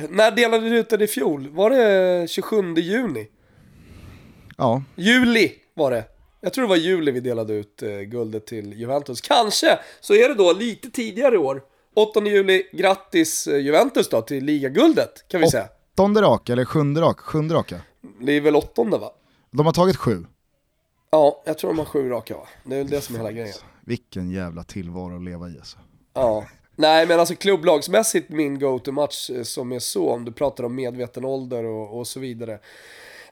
När delade du ut den i fjol? Var det 27 juni? Ja, Juli var det. Jag tror det var juli vi delade ut eh, guldet till Juventus. Kanske så är det då lite tidigare i år. 8 juli, grattis eh, Juventus då till ligaguldet kan vi säga. åttonde raka eller sjunde raka? Sjunde raka. Det är väl åttonde va? De har tagit sju. Ja, jag tror de har sju raka va? Det är väl det som är hela grejen. Vilken jävla tillvaro att leva i alltså. Ja. Nej men alltså klubblagsmässigt min go-to-match eh, som är så, om du pratar om medveten ålder och, och så vidare.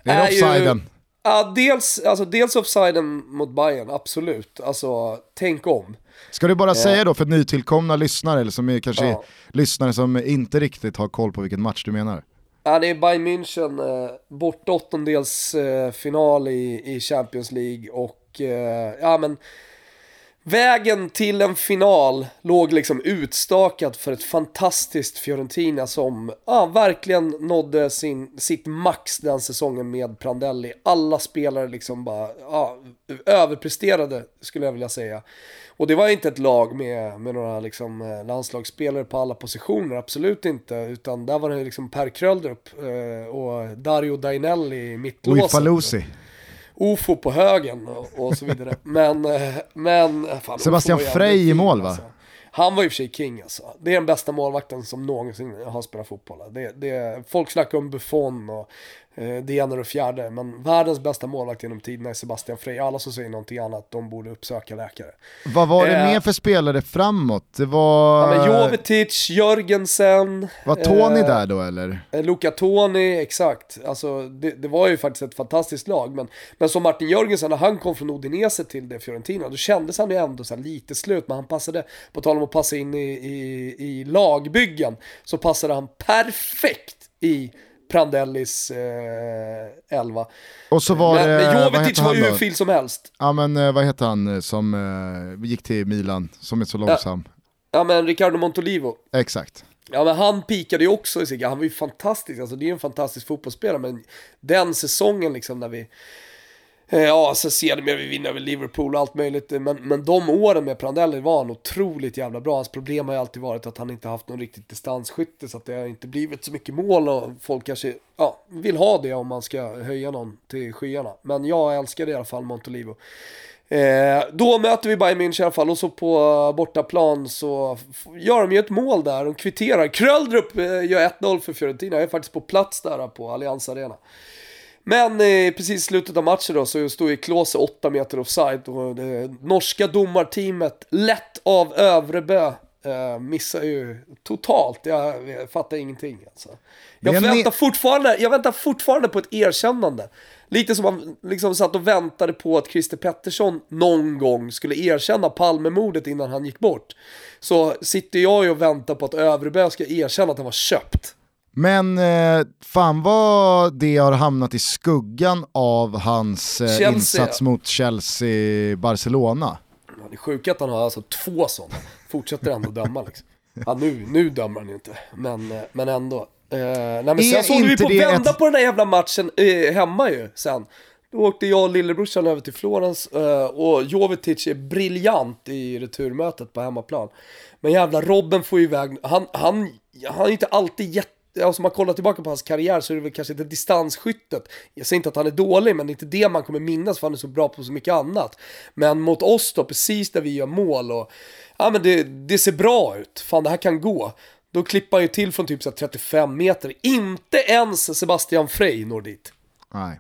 Det är, ju- offsiden. Ja, dels, alltså, dels offsiden mot Bayern, absolut. Alltså, tänk om. Ska du bara säga då för nytillkomna lyssnare, eller som är kanske Ja. lyssnare som inte riktigt har koll på vilken match du menar. Ja, det är Bayern München, eh, borta åttondels eh, i, i Champions League och eh, ja men vägen till en final låg liksom utstakad för ett fantastiskt Fiorentina som ja, verkligen nådde sin, sitt max den säsongen med Prandelli. Alla spelare liksom bara ja, överpresterade skulle jag vilja säga. Och det var inte ett lag med, med några liksom, eh, landslagsspelare på alla positioner, absolut inte. Utan där var det liksom Per Kröldrup eh, och Dario Dainelli i mittlåset. Uifalusi. Ofo på högen och, och så vidare. [LAUGHS] Men, eh, men... eh, Fan, Sebastian Frey i mål, va? Alltså. Han var i och för sig king alltså. Det är den bästa målvakten som någonsin har spelat fotboll. Det, det, folk snackar om Buffon och det ena och det fjärde. Men världens bästa målvakt genom tiderna är Sebastian Frey. Alla som säger någonting annat, de borde uppsöka läkare. Vad var det Eh. mer för spelare framåt? Det var... Ja, Jovetic, Jörgensen, Var Tony eh, där då eller? Eh, Luca Toni, exakt. Alltså, det, det var ju faktiskt ett fantastiskt lag. Men, men som Martin Jörgensen, när han kom från Udinese till det Fiorentina, då kändes han ju ändå så lite slut. Men han passade, på tal om att passa in i, i, i lagbyggen, så passade han perfekt i Prandellis eh, elva. Och så var men, det... men Jovetic var hur fil som helst. Ja men eh, vad heter han eh, som eh, gick till Milan, som är så långsam? Ja men Ricardo Montolivo. Exakt. Ja men han pikade ju också i sig, han var ju fantastisk, alltså det är ju en fantastisk fotbollsspelare men den säsongen liksom när vi Eh, ja, så ser det vi vinner över Liverpool och allt möjligt. Eh, men, men de åren med Prandelli var han otroligt jävla bra. Hans problem har ju alltid varit att han inte haft någon riktigt distansskytte. Så att det har inte blivit så mycket mål och folk kanske ja, vill ha det om man ska höja någon till skyarna. Men jag älskar i alla fall Montolivo. Eh, då möter vi Bayern München i alla fall och så på bortaplan så gör de ju ett mål där, de kvitterar. Kröldrup eh, gör 1-0 för Fiorentina, jag är faktiskt på plats där på Allianz Arena. Men eh, precis i slutet av matchen då så står ju Klose 8 meter offside och det norska domarteamet, lätt av Övrebö, eh, missar ju totalt. Jag, jag fattar ingenting alltså. Jag väntar, fortfarande, jag väntar fortfarande på ett erkännande. Lite som man liksom satt och väntade på att Christer Pettersson någon gång skulle erkänna Palmemordet innan han gick bort. Så sitter jag ju och väntar på att Övrebö ska erkänna att han var köpt. Men eh, fan vad det har hamnat i skuggan av hans eh, insats mot Chelsea-Barcelona. Det är sjukt att han har alltså två sådana. Fortsätter ändå döma liksom. Ja, nu, nu dömer han ju inte, men, eh, men ändå. Eh, nej, men sen så håller vi på att vända ett- på den där jävla matchen eh, hemma ju sen. Då åkte jag och lillebrorsan över till Florens eh, och Jovetic är briljant i returmötet på hemmaplan. Men jävla Robben får ju iväg, han, han, han är inte alltid jätte Alltså om man kollar tillbaka på hans karriär så är det väl kanske inte distansskyttet. Jag säger inte att han är dålig, men det är inte det man kommer minnas för han är så bra på så mycket annat. Men mot oss då, precis där vi gör mål och ja men det, det ser bra ut. Fan det här kan gå. Då klipper han ju till från typ så här 35 meter. Inte ens Sebastian Frey når dit. Nej.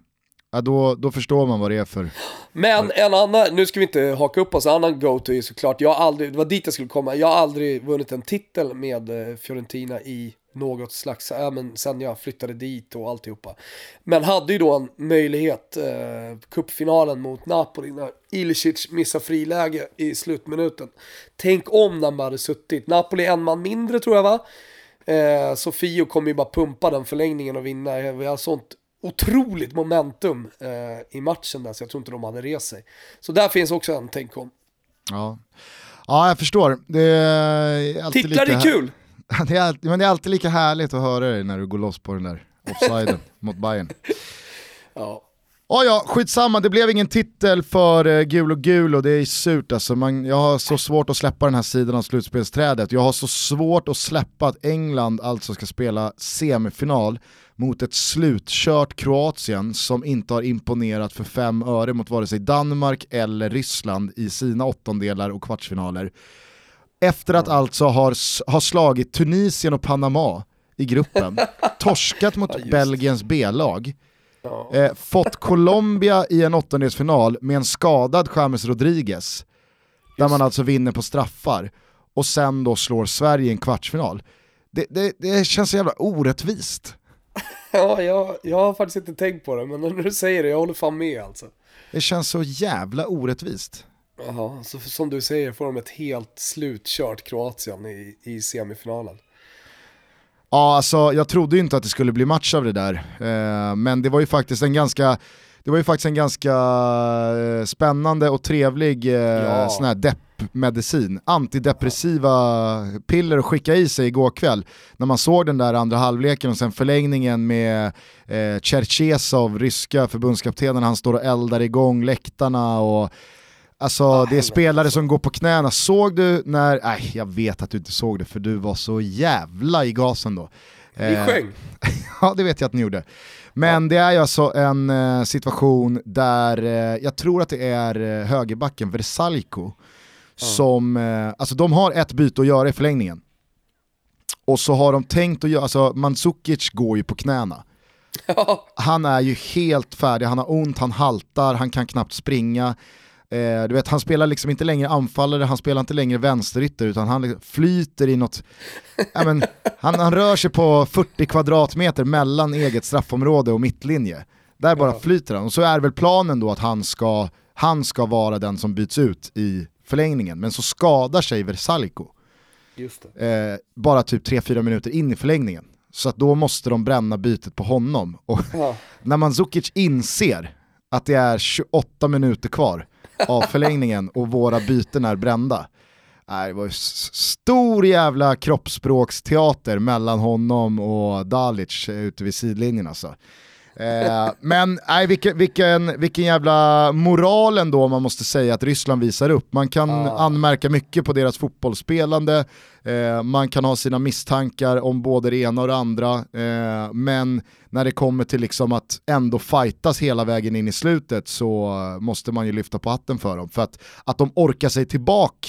Ja, då, då förstår man vad det är för... Men en annan, nu ska vi inte haka upp oss, en annan go-to är såklart, jag har aldrig, det var dit jag skulle komma, jag har aldrig vunnit en titel med eh, Fiorentina i något slags, ja men sen jag flyttade dit och alltihopa. Men hade ju då en möjlighet, eh, cupfinalen mot Napoli när Ilicic missar friläge i slutminuten. Tänk om när man hade suttit, Napoli en man mindre tror jag va? Eh, så Fio kommer ju bara pumpa den förlängningen och vinna, vi har sånt otroligt momentum eh, i matchen där så jag tror inte de hade rest sig. Så där finns också en tänk om. Ja, ja jag förstår. Det är alltid Titlar lika är kul! [LAUGHS] Det är, alltid, men det är alltid lika härligt att höra dig när du går loss på den där offsiden [LAUGHS] mot Bayern. Ja. Ja, ja, skitsamma, det blev ingen titel för uh, gul och gul och det är surt alltså. Man, jag har så svårt att släppa den här sidan av slutspelsträdet. Jag har så svårt att släppa att England alltså ska spela semifinal mot ett slutkört Kroatien som inte har imponerat för fem öre mot vare sig Danmark eller Ryssland i sina åttondelar och kvartsfinaler. Efter att alltså har, s- har slagit Tunisien och Panama i gruppen, [LAUGHS] torskat mot det. Belgiens B-lag, Ja. eh, fått Colombia i en åttondelsfinal med en skadad James Rodriguez, där man alltså vinner på straffar, och sen då slår Sverige i en kvartsfinal. Det, det, det känns så jävla orättvist. [LAUGHS] Ja, jag, jag har faktiskt inte tänkt på det, men när du säger det, jag håller fan med alltså. Det känns så jävla orättvist. Jaha, så som du säger får de ett helt slutkört Kroatien i, i semifinalen. Ja, alltså jag trodde ju inte att det skulle bli match av det där, eh, men det var ju faktiskt en ganska det var ju faktiskt en ganska eh, spännande och trevlig eh, Ja. sån här deppmedicin, antidepressiva piller att skicka i sig igår kväll. När man såg den där andra halvleken och sen förlängningen med eh, Cherchesov, ryska förbundskaptenen, han står och eldar igång läktarna och Alltså det är spelare som går på knäna. Såg du när, nej jag vet att du inte såg det för du var så jävla i gasen då. Vi Eh, sjöng. [LAUGHS] Ja det vet jag att ni gjorde. Men det är ju alltså en eh, situation där eh, jag tror att det är eh, högerbacken Versalco som, eh, alltså de har ett byte att göra i förlängningen. Och så har de tänkt att göra, alltså Mandzukic går ju på knäna. [LAUGHS] Ja, Han är ju helt färdig, han har ont, han haltar, han kan knappt springa. Eh, du vet, han spelar liksom inte längre anfallare, han spelar inte längre vänsterytter utan han liksom flyter i något, ja, men, han, han rör sig på 40 kvadratmeter mellan eget straffområde och mittlinje. Där bara Ja. flyter han, och så är väl planen då att han ska, han ska vara den som byts ut i förlängningen, men så skadar sig Versalco eh, bara typ 3-4 minuter in i förlängningen. Så att då måste de bränna bytet på honom. Och Ja. [LAUGHS] när Mandzukic inser att det är 28 minuter kvar av förlängningen och våra byten är brända. Nej, det var ju stor jävla kroppsspråksteater mellan honom och Dalic ute vid sidlinjen alltså. Eh, men nej, vilken, vilken, vilken jävla moral ändå man måste säga att Ryssland visar upp. Man kan Ah. anmärka mycket på deras fotbollsspelande, eh, man kan ha sina misstankar om både det ena och det andra, eh, men när det kommer till liksom att ändå fightas hela vägen in i slutet så måste man ju lyfta på hatten för dem. För att, att de orkar sig tillbaka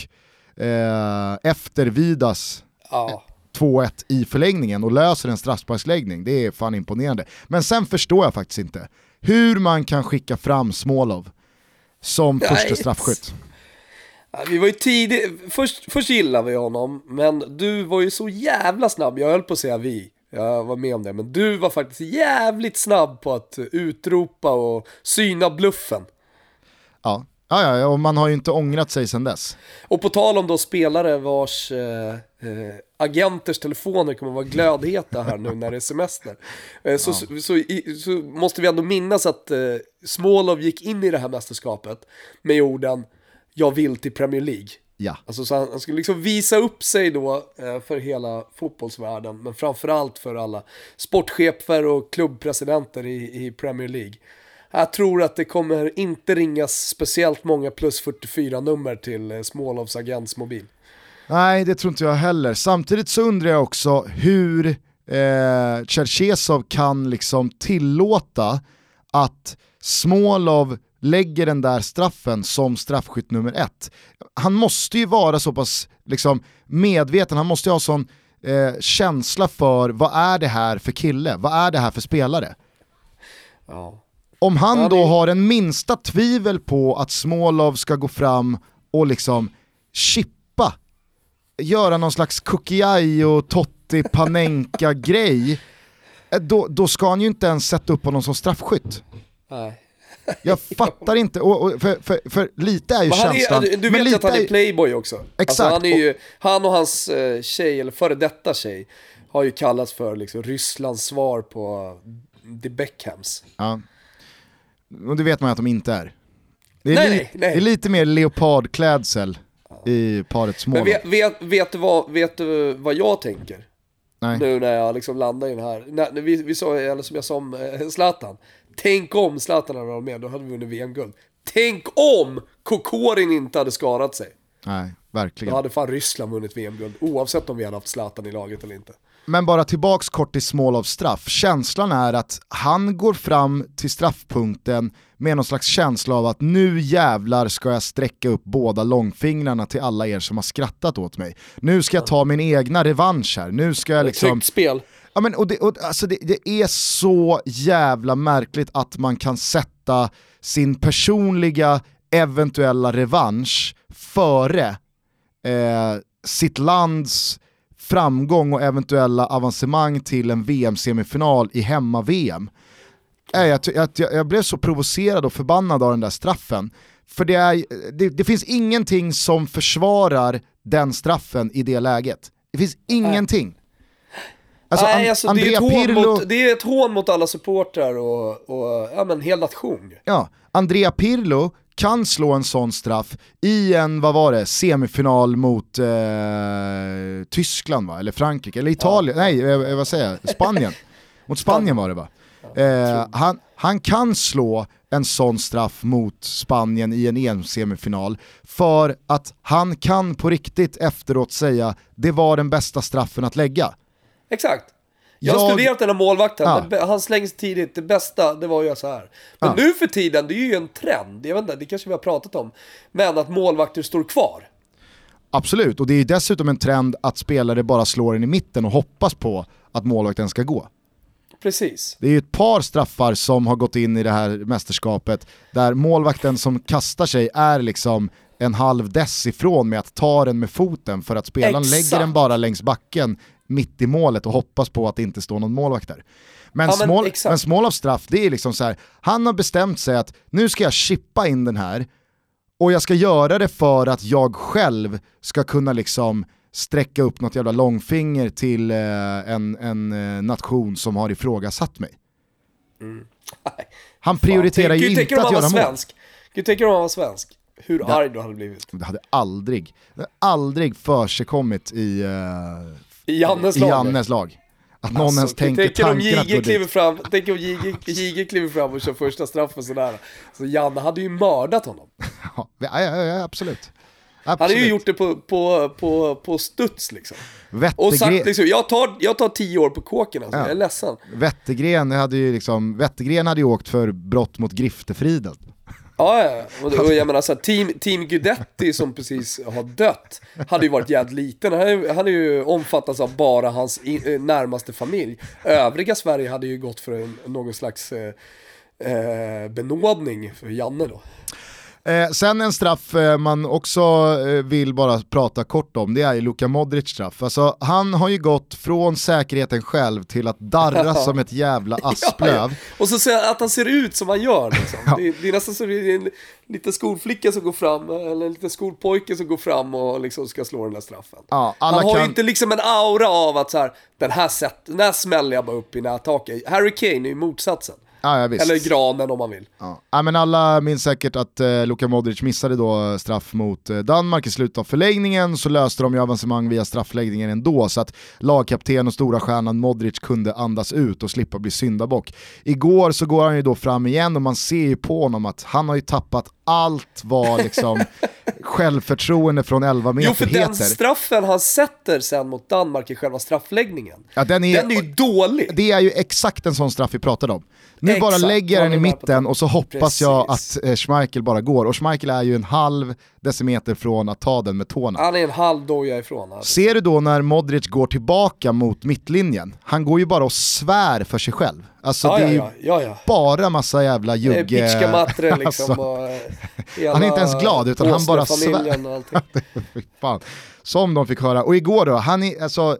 eh, efter Vidas Ja. 2-1 i förlängningen och löser en straffsparksläggning, det är fan imponerande. Men sen förstår jag faktiskt inte hur man kan skicka fram Smolov som Nej. första straffskytt. Vi var ju tidigt, först, först gillade vi honom, men du var ju så jävla snabb, jag höll på att säga vi, jag var med om det, men du var faktiskt jävligt snabb på att utropa och syna bluffen. Ja, Ja, ja, ja, och man har ju inte ångrat sig sedan dess. Och på tal om då spelare vars eh, eh, agenters telefoner kommer vara glödheta här nu när det är semester. Eh, så, så, så, i, så måste vi ändå minnas att eh, Smolov gick in i det här mästerskapet med orden “Jag vill till Premier League”. Ja. Alltså så han, han skulle liksom visa upp sig då eh, för hela fotbollsvärlden, men framförallt för alla sportchefer och klubbpresidenter i, i Premier League. Jag tror att det kommer inte ringas speciellt många plus 44 nummer till eh, Smålovs agentsmobil. Nej, det tror inte jag heller. Samtidigt så undrar jag också hur eh, Cherchesov kan liksom tillåta att Smolov lägger den där straffen som straffskytt nummer ett. Han måste ju vara så pass liksom, medveten, han måste ju ha sån eh, känsla för vad är det här för kille, vad är det här för spelare? Ja. Om han Ja, då det- har en minsta tvivel på att Smolov ska gå fram och liksom chippa, göra någon slags Kukiai och Totti Panenka-grej, [LAUGHS] eh, då, då ska han ju inte ens sätta upp honom som straffskytt. Nej. Jag fattar inte, och, och för, för, för lite är ju Men känslan... är, du vet ju att han är playboy också. Alltså Exakt. han, är ju, han och hans eh, tjej, eller före detta tjej, har ju kallats för liksom, Rysslands svar på The Beckhams. Ja. Och det vet man ju att de inte är. Det är, Nej, li- nej. Det är lite mer leopardklädsel i paret Men Smolov. vet, vet, vet, du vad, vet du vad jag tänker? Nej. Nu när jag liksom landar i den här. När, vi, vi sa, eller som jag sa om eh, Zlatan. Tänk om Zlatan hade varit med, då hade vi vunnit VM-guld. Tänk om Kokorin inte hade skadat sig. Nej, Då verkligen. hade fan Ryssland vunnit VM-guld, oavsett om vi hade haft Zlatan i laget eller inte. Men bara tillbaks kort till Smolovs straff. Känslan är att han går fram till straffpunkten med någon slags känsla av att nu jävlar ska jag sträcka upp båda långfingrarna till alla er som har skrattat åt mig. Nu ska jag ta min egna revansch här, nu ska jag liksom... Tryggt spel. Ja, men, och det, och, alltså det, det är så jävla märkligt att man kan sätta sin personliga eventuella revansch före eh, sitt lands framgång och eventuella avancemang till en VM-semifinal i hemma-VM. Eh, Jag, jag, jag, blev så provocerad och förbannad av den där straffen. För det, är, det, det finns ingenting som försvarar den straffen i det läget. Det finns ingenting. Alltså, Nej, alltså, det, är ett Pirlo, mot, det är ett hån mot alla supportrar och, och ja, men hel nation. ja, Andrea Pirlo kan slå en sån straff i en, vad var det, semifinal mot eh, Tyskland va? Eller Frankrike, eller Italien, nej eh, vad säger jag, Spanien. [LAUGHS] mot Spanien var det va? Eh, han, han kan slå en sån straff mot Spanien i en EM-semifinal för att han kan på riktigt efteråt säga det var den bästa straffen att lägga. Exakt. Jag har studerat den här målvakten, Ja. Han slängs tidigt, det bästa det var göra så här. Men Ja. nu för tiden, det är ju en trend, jag vet inte, det kanske vi har pratat om. Men att målvakter står kvar. Absolut, och det är dessutom en trend att spelare bara slår den i mitten och hoppas på att målvakten ska gå. Precis. Det är ju ett par straffar som har gått in i det här mästerskapet där målvakten som kastar sig är liksom en halv dess ifrån med att ta den med foten för att spelaren Exakt. lägger den bara längs backen mitt i målet och hoppas på att det inte står någon målvakt där. Men, Ja, men exakt. men Smålavs straff, det är liksom så här, han har bestämt sig att nu ska jag chippa in den här och jag ska göra det för att jag själv ska kunna liksom sträcka upp något jävla långfinger till eh, en, en eh, nation som har ifrågasatt mig. Nej. Han [LAUGHS] prioriterar Tänk- ju inte att göra mål. svensk. Tänka dig om han var svensk? Hur Ja. arg du hade blivit. Det hade aldrig, det hade aldrig försigkommit i, eh, I Jannes i lag. Jannes lag. Att någon Alltså, ens tänker tänk om tanken att gå kliver dit. fram, tänk om Jige kliver fram och kör första straffen sådär. Så Janne hade ju mördat honom. [LAUGHS] Ja, ja, ja, ja, absolut. Han hade ju Absolut. gjort det på, på, på, på studs liksom. Och Wettergren, sagt liksom, jag tar, jag tar tio år på kåken alltså, Ja. jag är ledsen. Wettergren hade ju liksom, Wettergren hade ju åkt för brott mot griftefriden. Ja, ja, och, och jag menar så här, team, team Guidetti som precis har dött, hade ju varit jävligt liten. Han hade han är ju omfattas av bara hans in, eh, närmaste familj. Övriga Sverige hade ju gått för en, någon slags eh, eh benådning för Janne då. Eh, sen en straff eh, man också eh, vill bara prata kort om, det är ju Luka Modric straff. Alltså, han har ju gått från säkerheten själv till att darra som ett jävla asplöv. [LAUGHS] Ja, ja. Och så säger att han ser ut som han gör. Liksom. [LAUGHS] Ja. det, det är nästan är en liten skolflicka som går fram, eller en liten skolpojke som går fram och liksom ska slå den där straffen. Han har ju kan- inte liksom en aura av att så här, den här, sätt, den här smäller jag bara upp i nättaket. Harry Kane är ju motsatsen. Ja, ja. Eller granen om man vill. Ja. Men alla minns säkert att eh, Luka Modric missade då straff mot eh, Danmark i slutet av förlängningen, så löste de ju avancemang via straffläggningen ändå, så att lagkapten och stora stjärnan Modric kunde andas ut och slippa bli syndabock. Igår så går han ju då fram igen och man ser ju på honom att han har ju tappat allt vad liksom [LAUGHS] självförtroende från 11 meter Jo, för den heter. straffen han sätter sen mot Danmark i själva straffläggningen, Ja, den är, den är ju dålig. det är ju exakt en sån straff vi pratade om. Nu bara Exakt, lägger jag den i mitten och så hoppas jag Precis. att eh, Schmeichel bara går. Och Schmeichel är ju en halv decimeter från att ta den med tårna. Han är en halv doja ifrån. Alltså. Ser du då när Modric går tillbaka mot mittlinjen, han går ju bara och svär för sig själv. Alltså Ja, det är ju ja, ja, bara massa jävla jugge... Matre [LAUGHS] liksom. Alltså, och, eh, [LAUGHS] Han är inte ens glad, utan han bara [LAUGHS] fy fan. Som de fick höra. Och igår då, han är, alltså,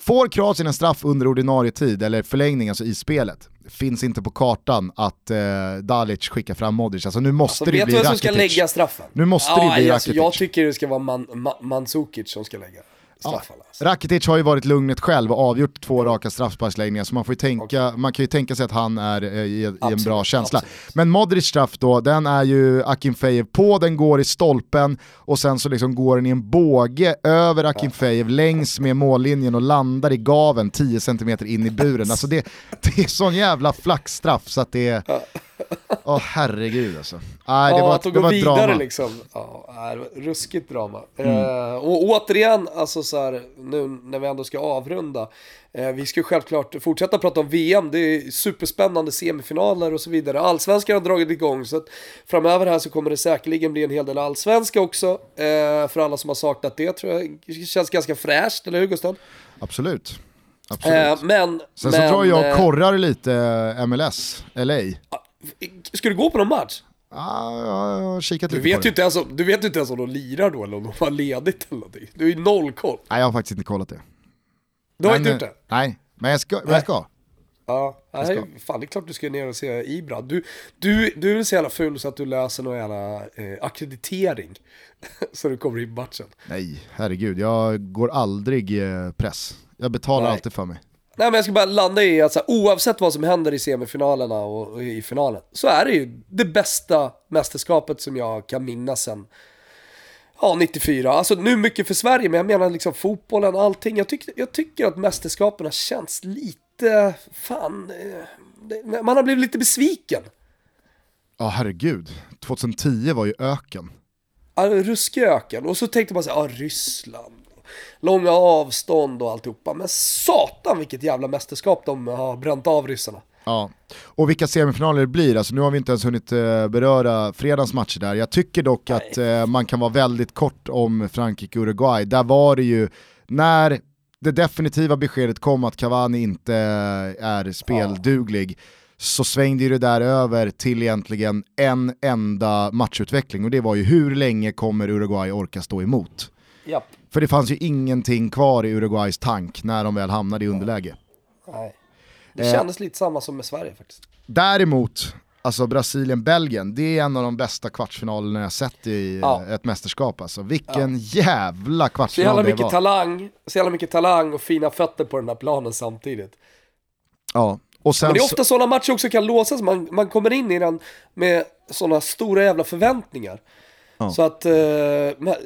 får Kroatien en straff under ordinarie tid, eller förlängning alltså i spelet, finns inte på kartan att eh, Dalic skickar fram Modric. Alltså nu måste Så det ju vet bli du vem som ska Rakitic. lägga straffen? Nu måste ja, det bli alltså, Rakitic. Jag tycker det ska vara Man, Man, Mandzukic som ska lägga alltså. Rakitic har ju varit lugnet själv och avgjort två raka straffsparksläggningar så man, får tänka, man kan ju tänka sig att han är eh, i, i en bra känsla. absolut. Men Modric straff då, den är ju Akinfejev på, den går i stolpen och sen så liksom går den i en båge över Akinfejev längs med mållinjen och landar i gaven 10 cm in i buren. Alltså det, det är sån jävla flaxstraff så att det är... Åh herregud alltså. Nej, det ja, var att de går vidare drama. Mm. liksom. Ja, är ruskigt drama. Eh, och återigen, alltså så här, nu när vi ändå ska avrunda. Eh, vi ska självklart fortsätta prata om VM. Det är superspännande semifinaler och så vidare. Allsvenskan har dragit igång så att framöver här så kommer det säkerligen bli en hel del allsvenska också. Eh, för alla som har saknat det tror jag det känns ganska fräscht, eller hur Gustav? Absolut. Absolut. Eh, men... Sen men, så tror jag eh, korrar lite MLS, LA. Ska du gå på någon match? Ja, jag har kikat Du på vet, det. ju inte ens om, du vet ju inte ens om de lirar då eller om de har ledigt eller någonting. Du har ju noll koll. Nej, jag har faktiskt inte kollat det. Du har Men, inte gjort eh, det? Nej, men jag ska. Men jag ska. Ja, nej, fan det är klart du ska ner och se Ibra. Du, du, du är så jävla ful så att du läser någon jävla eh, akkreditering. [LAUGHS] så du kommer in i matchen. Nej, herregud. Jag går aldrig eh, press. Jag betalar Nej. alltid för mig. Nej men jag ska bara landa i att så här, oavsett vad som händer i semifinalerna och, och i finalen så är det ju det bästa mästerskapet som jag kan minnas sen Ja, 94. Alltså nu mycket för Sverige, men jag menar liksom fotbollen, allting. Jag, tyck, jag tycker att mästerskapen har känts lite, fan, eh, det- man har blivit lite besviken. Ja, herregud. 2010 var ju öken. Ja, ruskig öken. Och så tänkte man så här, ja Ryssland, långa avstånd och alltihopa. Men satan vilket jävla mästerskap de har bränt av ryssarna. Ja. Och vilka semifinaler det blir, alltså nu har vi inte ens hunnit eh, beröra fredagens matcher där. Jag tycker dock att eh, man kan vara väldigt kort om Frankrike-Uruguay. Där var det ju, när det definitiva beskedet kom att Cavani inte är spelduglig, så svängde ju det där över till egentligen en enda matchutveckling och det var ju hur länge kommer Uruguay orka stå emot? Japp. För det fanns ju ingenting kvar i Uruguays tank när de väl hamnade i underläge. Nej. Det Eh. kändes lite samma som med Sverige faktiskt. Däremot, alltså Brasilien-Belgien, det är en av de bästa kvartsfinalerna jag sett i Ja. eh, ett mästerskap. Alltså. Vilken jävla Så kvartsfinal jävla det mycket var. talang, så jävla mycket talang och fina fötter på den här planen samtidigt. ja. Och sen Men det är så- ofta sådana matcher också kan låsas, man, man kommer in i den med sådana stora jävla förväntningar. Ja. Så att, eh,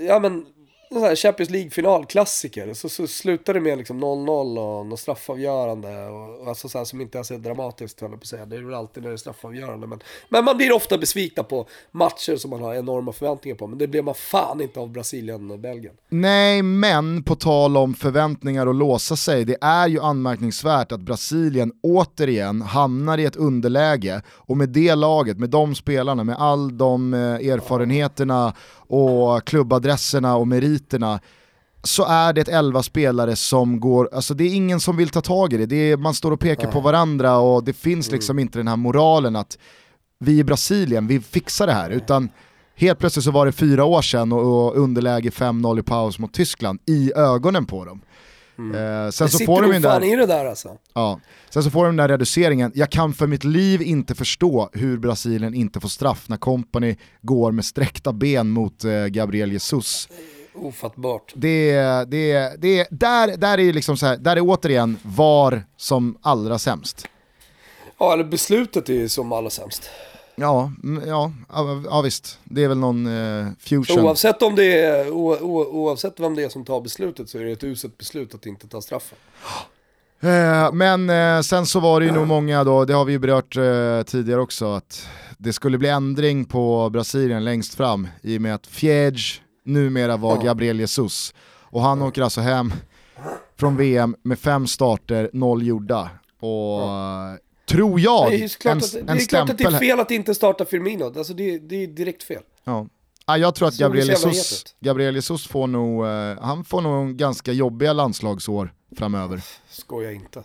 ja men, någon sån här Champions League-final, klassiker, så, så slutar det med liksom 0-0 och något straffavgörande. Och, och alltså så här, som inte ens är dramatiskt höll jag på att säga. Det är väl alltid när det är straffavgörande. Men, men man blir ofta besvikna på matcher som man har enorma förväntningar på. Men det blev man fan inte av Brasilien-Belgien. Nej, men på tal om förväntningar och låsa sig, det är ju anmärkningsvärt att Brasilien återigen hamnar i ett underläge och med det laget, med de spelarna, med all de eh, erfarenheterna och klubbadresserna och meriterna så är det ett 11 spelare som går, alltså det är ingen som vill ta tag i det, det är, man står och pekar på varandra och det finns liksom inte den här moralen att vi i Brasilien, vi fixar det här, utan Helt plötsligt så var det fyra år sedan och, underläge 5-0 i paus mot Tyskland i ögonen på dem. Mm. Eh, sen Det så får de där, i det där alltså. ja, sen så får de den där reduceringen. Jag kan för mitt liv inte förstå hur Brasilien inte får straff när kompani går med sträckta ben mot eh, Gabriel Jesus. Ofattbart. Det, det, det, där, där är liksom så här, där är återigen VAR som allra sämst. Ja, eller beslutet är som allra sämst. Ja, ja, ja, visst. Det är väl någon eh, fusion. Oavsett, om det är, o, o, oavsett vem det är som tar beslutet så är det ett uselt beslut att inte ta straffen. [GASPS] Eh, men eh, sen så var det ju nog många då, det har vi ju berört eh, tidigare också, att det skulle bli ändring på Brasilien längst fram i och med att Fiege numera var Ja. Gabriel Jesus. Och han åker alltså hem från VM med fem starter, noll gjorda. Och eh, tror jag, Det är, klart en, att, det är klart att det är fel att inte starta Firmino. Alltså det, det är direkt fel. Ja. Ja, jag tror att Gabriel Jesus. Gabriel Jesus får nog, eh, han får nog ganska jobbiga landslagsår framöver. Skoja inte.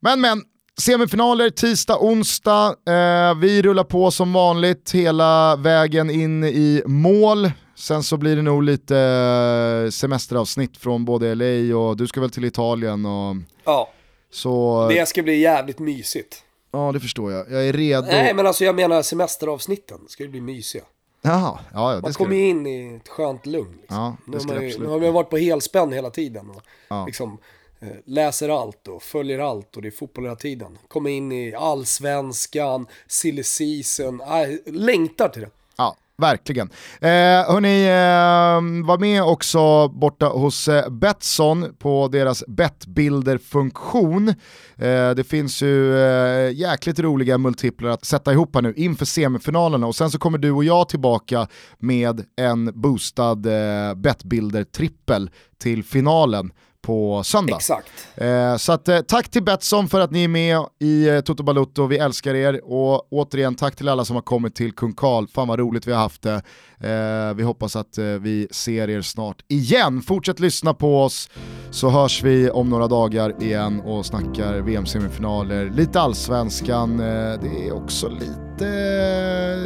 Men men, semifinaler tisdag, onsdag. Eh, vi rullar på som vanligt hela vägen in i mål. Sen så blir det nog lite eh, semesteravsnitt från både LA och du ska väl till Italien och Ja, så... det ska bli jävligt mysigt. Ja det förstår jag. Jag är redo. Nej men alltså jag menar semesteravsnitten ska ju bli mysiga. Jaha, ja, ja det Man kommer ju in i ett skönt lugn. Liksom. Ja, nu, det har ska man det ju, absolut nu har man varit på helspänn hela tiden och Ja. liksom, eh, läser allt och följer allt och det är fotboll hela tiden. Kommer in i allsvenskan, silly season, äh, längtar till det. Ja, verkligen. Eh, hörni, eh, var med också borta hos eh, Betsson på deras bettbilder-funktion. Eh, det finns ju eh, jäkligt roliga multiplar att sätta ihop här nu inför semifinalerna och sen så kommer du och jag tillbaka med en boostad eh, bettbilder-trippel till finalen på söndag. Exakt. Eh, så att, eh, tack till Betsson för att ni är med i eh, Toto Balutto, vi älskar er och återigen tack till alla som har kommit till Kung Karl, fan vad roligt vi har haft det. Eh, vi hoppas att eh, vi ser er snart igen. Fortsätt lyssna på oss så hörs vi om några dagar igen och snackar VM-semifinaler, lite allsvenskan, eh, det är också lite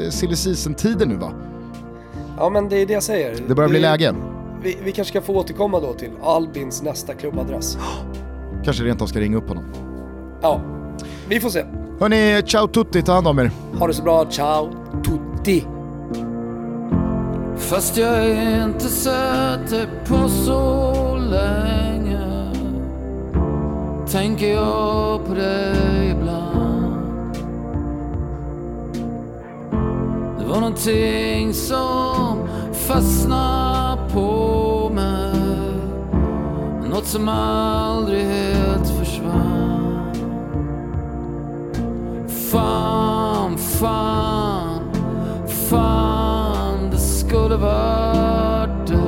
eh, silly season-tider nu va? Ja men det är det jag säger. Det börjar bli Vi- läge. Vi, vi kanske ska få återkomma då till Albins nästa klubbadress. Kanske rent av ska ringa upp honom. Ja, vi får se. Hörni, ciao tutti, ta hand om er. Ha det så bra, ciao tutti! Fast jag inte sett dig på så länge Tänker jag på dig ibland var någonting som fastnade på mig. Något som aldrig helt försvann. Fan, fan, fan det skulle varit du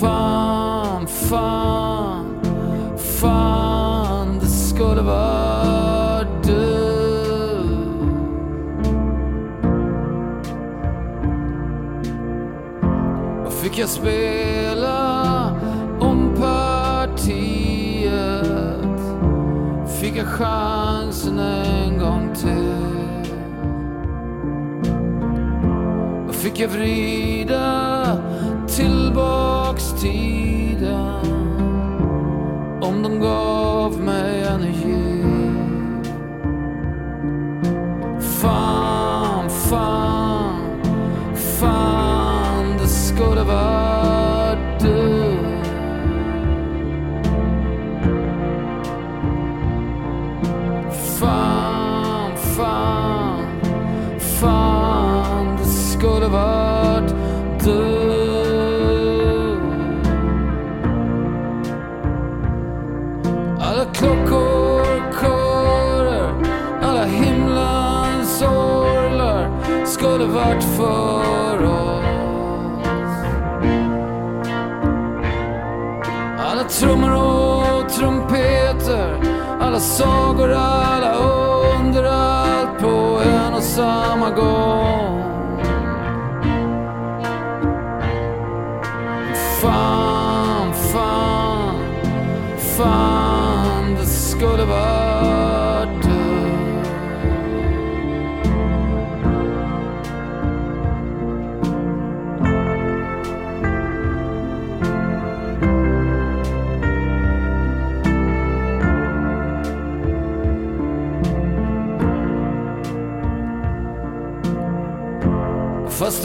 Fan, fan, fick jag spela om partiet. Fick jag chansen en gång till. Och fick jag vrida tillbaks tiden Om de gav mig energi? Alla sagor, alla under allt på en och samma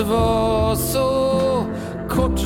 var så kort